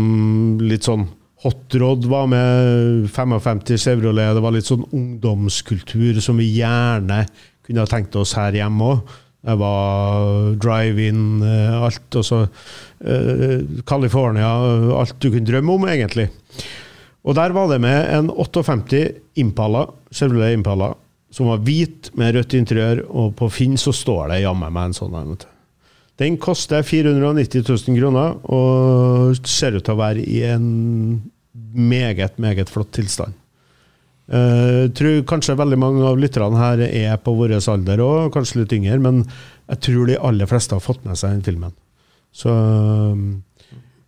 litt sånn Hot Rod var med 55 Chevrolet. Det var litt sånn ungdomskultur som vi gjerne kunne ha tenkt oss her hjemme òg. Det var drive-in, eh, alt. Og så eh, California, alt du kunne drømme om, egentlig. Og der var det med en 58 Impala, Chevrolet Impala, som var hvit med rødt interiør, og på Finn så står det jammen meg en sånn en. Den koster 490 000 kroner, og ser ut til å være i en meget, meget flott tilstand. Jeg tror kanskje veldig mange av lytterne her er på vår alder òg, kanskje litt yngre, men jeg tror de aller fleste har fått med seg den filmen. Så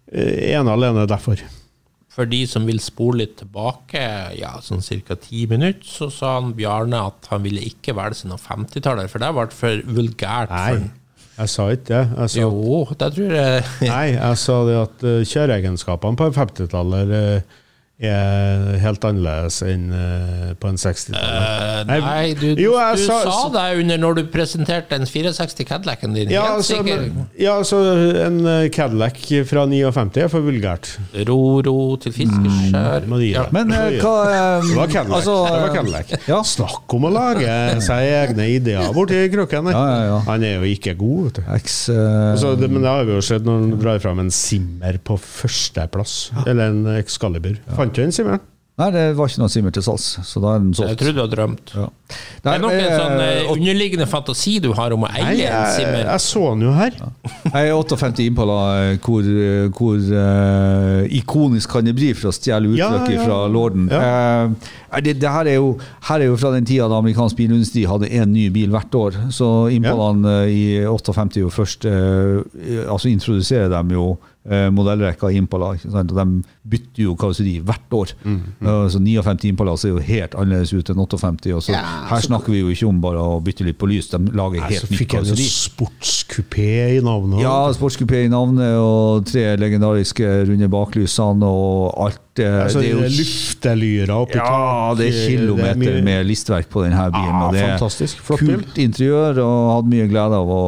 eh, ene og alene derfor. For de som vil spole litt tilbake, ja, sånn ca. ti minutter, så sa han Bjarne at han ville ikke velge noen 50-taller, for det ble for vulgært. Nei, jeg sa ikke det. Jeg sa, Jo, det tror jeg nei, jeg sa det at eh, kjøreegenskapene på en 50-taller eh, er helt annerledes enn eh, på en 60-tallet. Uh, Nei, du, Jo, jeg du sa- sa, det under når du presenterte den 64 Cadillacen din. Ja, Helt altså, ja, altså en eh, Cadillac fra 59 er for vulgært. Ro, ro til fiskeskjær. mm, Ja. Men uh, hva eh, Det var Cadillac. altså, det var eh, Cadillac. Ja. Snakk om å lage seg egne ideer borti kroken. Ja, ja, ja. Han er jo ikke god, vet du. X, uh, Også, det, men det har vi jo sett når han drar fram en Simmer på førsteplass. Eller en Excalibur. Fant du en Simmer? Nei, det var ikke noe simmer til salgs, så da er den Jeg trodde du hadde drømt. Ja. Det er nok en eh, sånn eh, underliggende fantasi du har om å Nei, eie en jeg, simmer. jeg så den jo her. Jeg er 58 Impala, da hvor, eh, hvor eh, ikonisk kan det bli for å stjele Ja, uttrykket ja. fra lorden? Eh, det, det her, er jo, her er jo fra den tida da amerikansk bilindustri hadde én ny bil hvert år. Så Impalaen ja. i 58 jo først eh, Altså introduserer dem jo eh, modellrekka Impala. Og de bytter jo karosseri hvert år. Mm, Eh, så 59 Impala ser jo helt annerledes ut enn 58. Og så, her snakker vi jo ikke om bare å bytte litt på lys, de lager så helt nytt fikk jeg jo sportskupé i navnet. Ja, sportskupé i navnet og tre legendariske runde baklysene og alt. Altså, det er jo luftelyra oppi ja, det er det er kilometer med listverk på denne bilen. Ja, og det er fantastisk. Flott bil. kult interiør, og hadde mye glede av å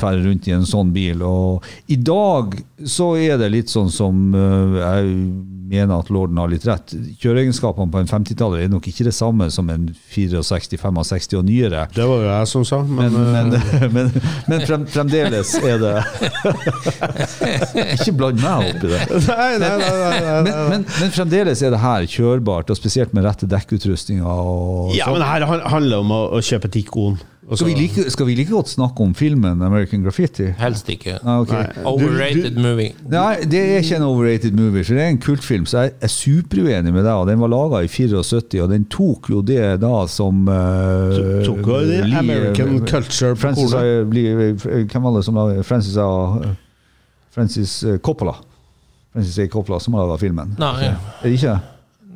ferde rundt i en sånn bil. Og I dag så er det litt sånn som eh, jeg mener at lorden har litt rett. Kjøreegenskapene på en 50-taller er nok ikke det samme som en 64-65 og nyere. Det var jo jeg som sa, men, Men, eh, men, *laughs* men, men frem, fremdeles er det *laughs* Ikke bland meg opp i det. Nei, nei, nei, Men, men, men fremdeles er det her kjørbart, og spesielt med rette dekkutrustninger. Og Ja, så- men her handler det om å, å kjøpe et ikon. Og skal, vi like, skal vi like godt snakke om filmen American Graffiti? Helst ikke. Ah, ok. Nei. *laughs* Overrated movie. Nei, det er ikke en overrated movie, for det er en kultfilm. Så jeg er superuenig med deg. og Den var laga i 74, og den tok jo det da som uh, tok jo det American culture Francis, kornet. li, Hvem var det som laga Francis uh, Francis Coppola. Francis A. Coppola som har laga filmen. Nei. Er det ikke?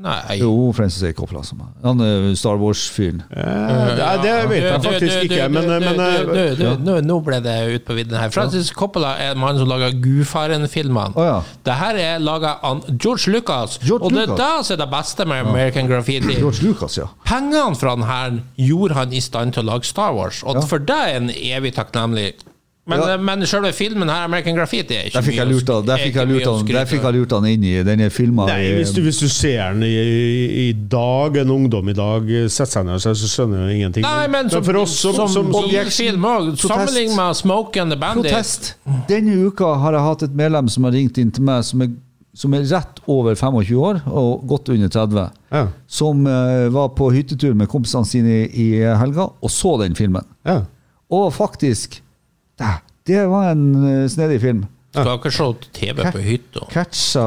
Nei. Jo, Francis A. Coppola. Som er Han er Star Wars-fyren. Ja, det vet jeg faktisk ikke, men, eh, Nå ble det ut på vidden her. Francis Coppola er mannen som lager Gudfaren-filmene. Oh, ja. Det her er laga av George Lucas, George og det er det som er det beste med American Graffiti. *clears throat* George Lucas, ja. Pengene fra den her gjorde han i stand til å lage Star Wars, og Ja. for det er en evig takknemlig men, Ja. men selve filmen her, American Graffiti, er ikke Der fikk jeg mye lurt han, der er fikk jeg lurt han, der fikk jeg lurt han inn i denne filmen. filma Nei, hvis du, hvis du ser den i, i, dag, en ungdom i dag setter seg ned, så så skjønner jeg ingenting. Nei, men som, for oss som, som, som, bilfilm òg, Sammenlign med Smoke and the Bandit Protest! Denne uka har jeg hatt et medlem som har ringt inn til meg, som er, som er rett over 25 år og godt under 30. ja, Som uh, var på hyttetur med kompisene sine i, i helga og så den filmen. ja. Og faktisk Det, det var en eh, snedig film. Skal ikke se TV på hytta. Catcha,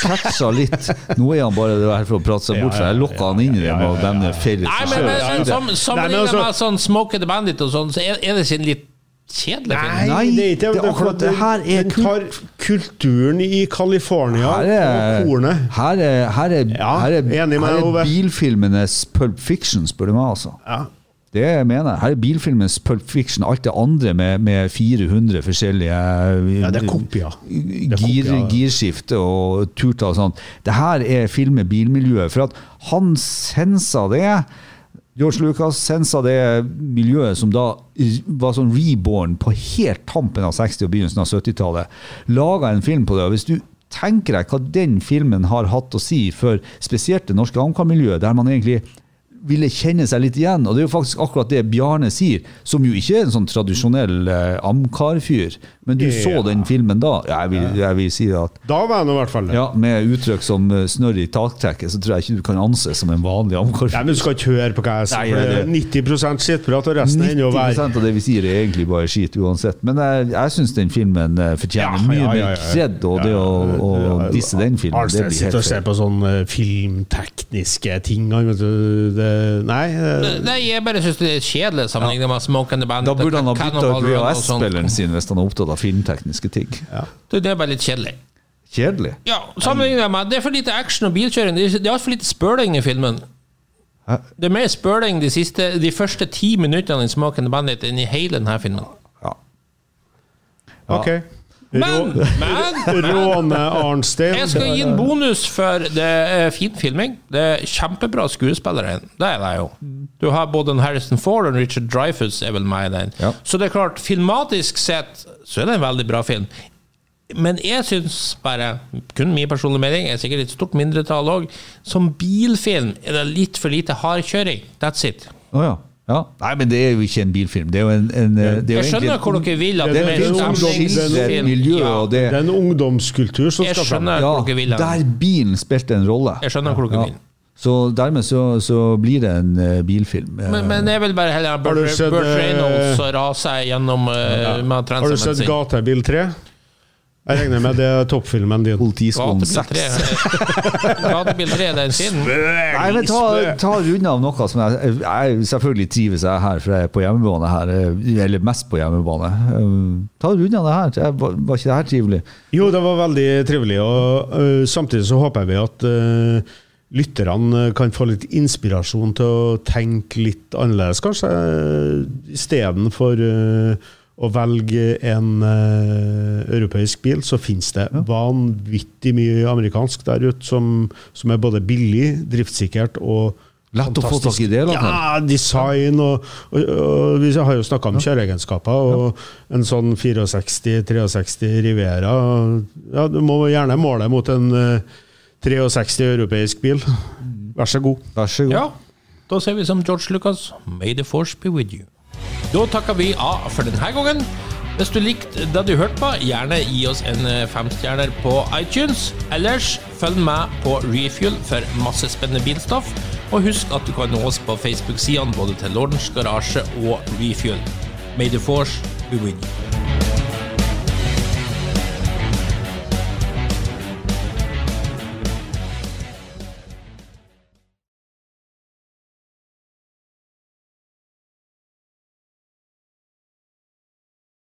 catcha litt. Nå er han bare der for å prate seg bort, så jeg lokka han inn i det med å nevne feil Nei, men, som, sammenlignet med sånn Smoke the Bandit og sånn, så er, er det sin litt kjedelig film. Nei, det er ikke det er akkurat det her er Den tar kulturen i California Her er, og kornet. her er, her er, her er, her er, her er bilfilmenes Pulp Fiction, spør du meg. altså. Ja. Det mener jeg. Her er bilfilmens Pulp Fiction. Alt det andre med, med 400 forskjellige Ja, det er kopier. er Gir, girskifte og turtall og sånt. Det her er film med bilmiljøet. For at han sensa det George Lucas sensa det miljøet som da var sånn reborn på helt tampen av 60- og begynnelsen av 70-tallet. Laga en film på det. og Hvis du tenker deg hva den filmen har hatt å si for spesielt det norske amcar-miljøet, der man egentlig ville kjenne seg litt igjen. Og det er jo faktisk akkurat det Bjarne sier, som jo ikke er en sånn tradisjonell eh, amcar-fyr. Men du så den filmen da. Ja, jeg, vil, jeg vil si at Da var jeg nå i hvert fall det. ja, Med uttrykk som eh, snørr i taktrekket, så tror jeg ikke du kan anses som en vanlig Nei, amcar-fyr. men Du skal ikke høre på hva jeg sier. for det det- 90 skittprat, og resten er ennå 90 verre. av det vi sier, er egentlig bare skit uansett. Men jeg, jeg syns den filmen eh, fortjener Ja, mye ja, ja, ja. mer kred, og det å, disse den filmen, det blir sitter og ser på sånne eh, filmtekniske ting. han, Det, nei uh, Nei, jeg bare syns det er kjedelig sammenlignet med Smoke and the Band. Da burde han ha bytta ut. VHS-spilleren sin hvis han er opptatt av filmtekniske ting. ja. Du, Det er bare litt kjedelig. Kjedelig. Ja, sammenlignet med Det er for lite action og bilkjøring. Det er, det altfor lite spøling i filmen. Hæ? Det er mer spøling de, siste, de første ti minuttene i Smoke and the Bandit enn i hele denne filmen. Ja. Ok. Men, men Råne Arnstein. Jeg skal gi en bonus for det er fin filming. Det er kjempebra skuespillere. Det er det jo. Du har både en Harrison Ford og Richard Dreyfus er vel med i den. Ja. Så det er klart, filmatisk sett så er det en veldig bra film. Men jeg syns bare, kun min personlige mening, er sikkert et stort mindretall òg, som bilfilm er det litt for lite hardkjøring. That's it. Oh, ja. Ja. Nei, men det er jo ikke en bilfilm. Det er jo en, en det er jo Jeg skjønner hvor dere vil at Det er en stemningsfilm. Ja, det er en ungdomskultur som skal fram. ja. Der bilen spilte en rolle. Jeg skjønner hvor dere vil. Så dermed så, så blir det en eh, bilfilm. Eh, Men, men jeg vil bare heller ha Har du Burt eh, Reynolds og rase gjennom uh, med Har du sett sin. Gatebil 3? Jeg regner med det er toppfilmen din. 6. 3. Gatebil 3 den siden. Nei, men ta, ta runde av noe som jeg, jeg Selvfølgelig trives jeg her, for jeg er på hjemmebane her. eh, Eller mest på hjemmebane. Eh, Ta runde av det her. Jeg- Var, var ikke det her trivelig? Jo, det var veldig trivelig. Og uh, samtidig så håper vi at uh, lytterne kan få litt inspirasjon til å tenke litt annerledes, kanskje. Istedenfor øh, å velge en uh, europeisk bil, så finnes det vanvittig mye amerikansk der ute som, som er både billig, driftssikkert og Lett å få tak i det, da. Ja, design og, og, og Vi har jo snakka om kjøreegenskaper. Og en sånn 64-63 Rivera ja, Du må gjerne måle mot en uh, 63 europeisk bil. Vær så god. Vær så god. Ja, da ser vi som George Lucas. May the force be with you. Da takker vi av for denne gangen. Hvis du likte det du hørte på, gjerne gi oss en eh, femstjerner på iTunes. Ellers følg med på Refuel for masse spennende bilstoff. Og husk at du kan nå oss på Facebook-sidene både til Lordens Garasje og Refuel. May the force be with you.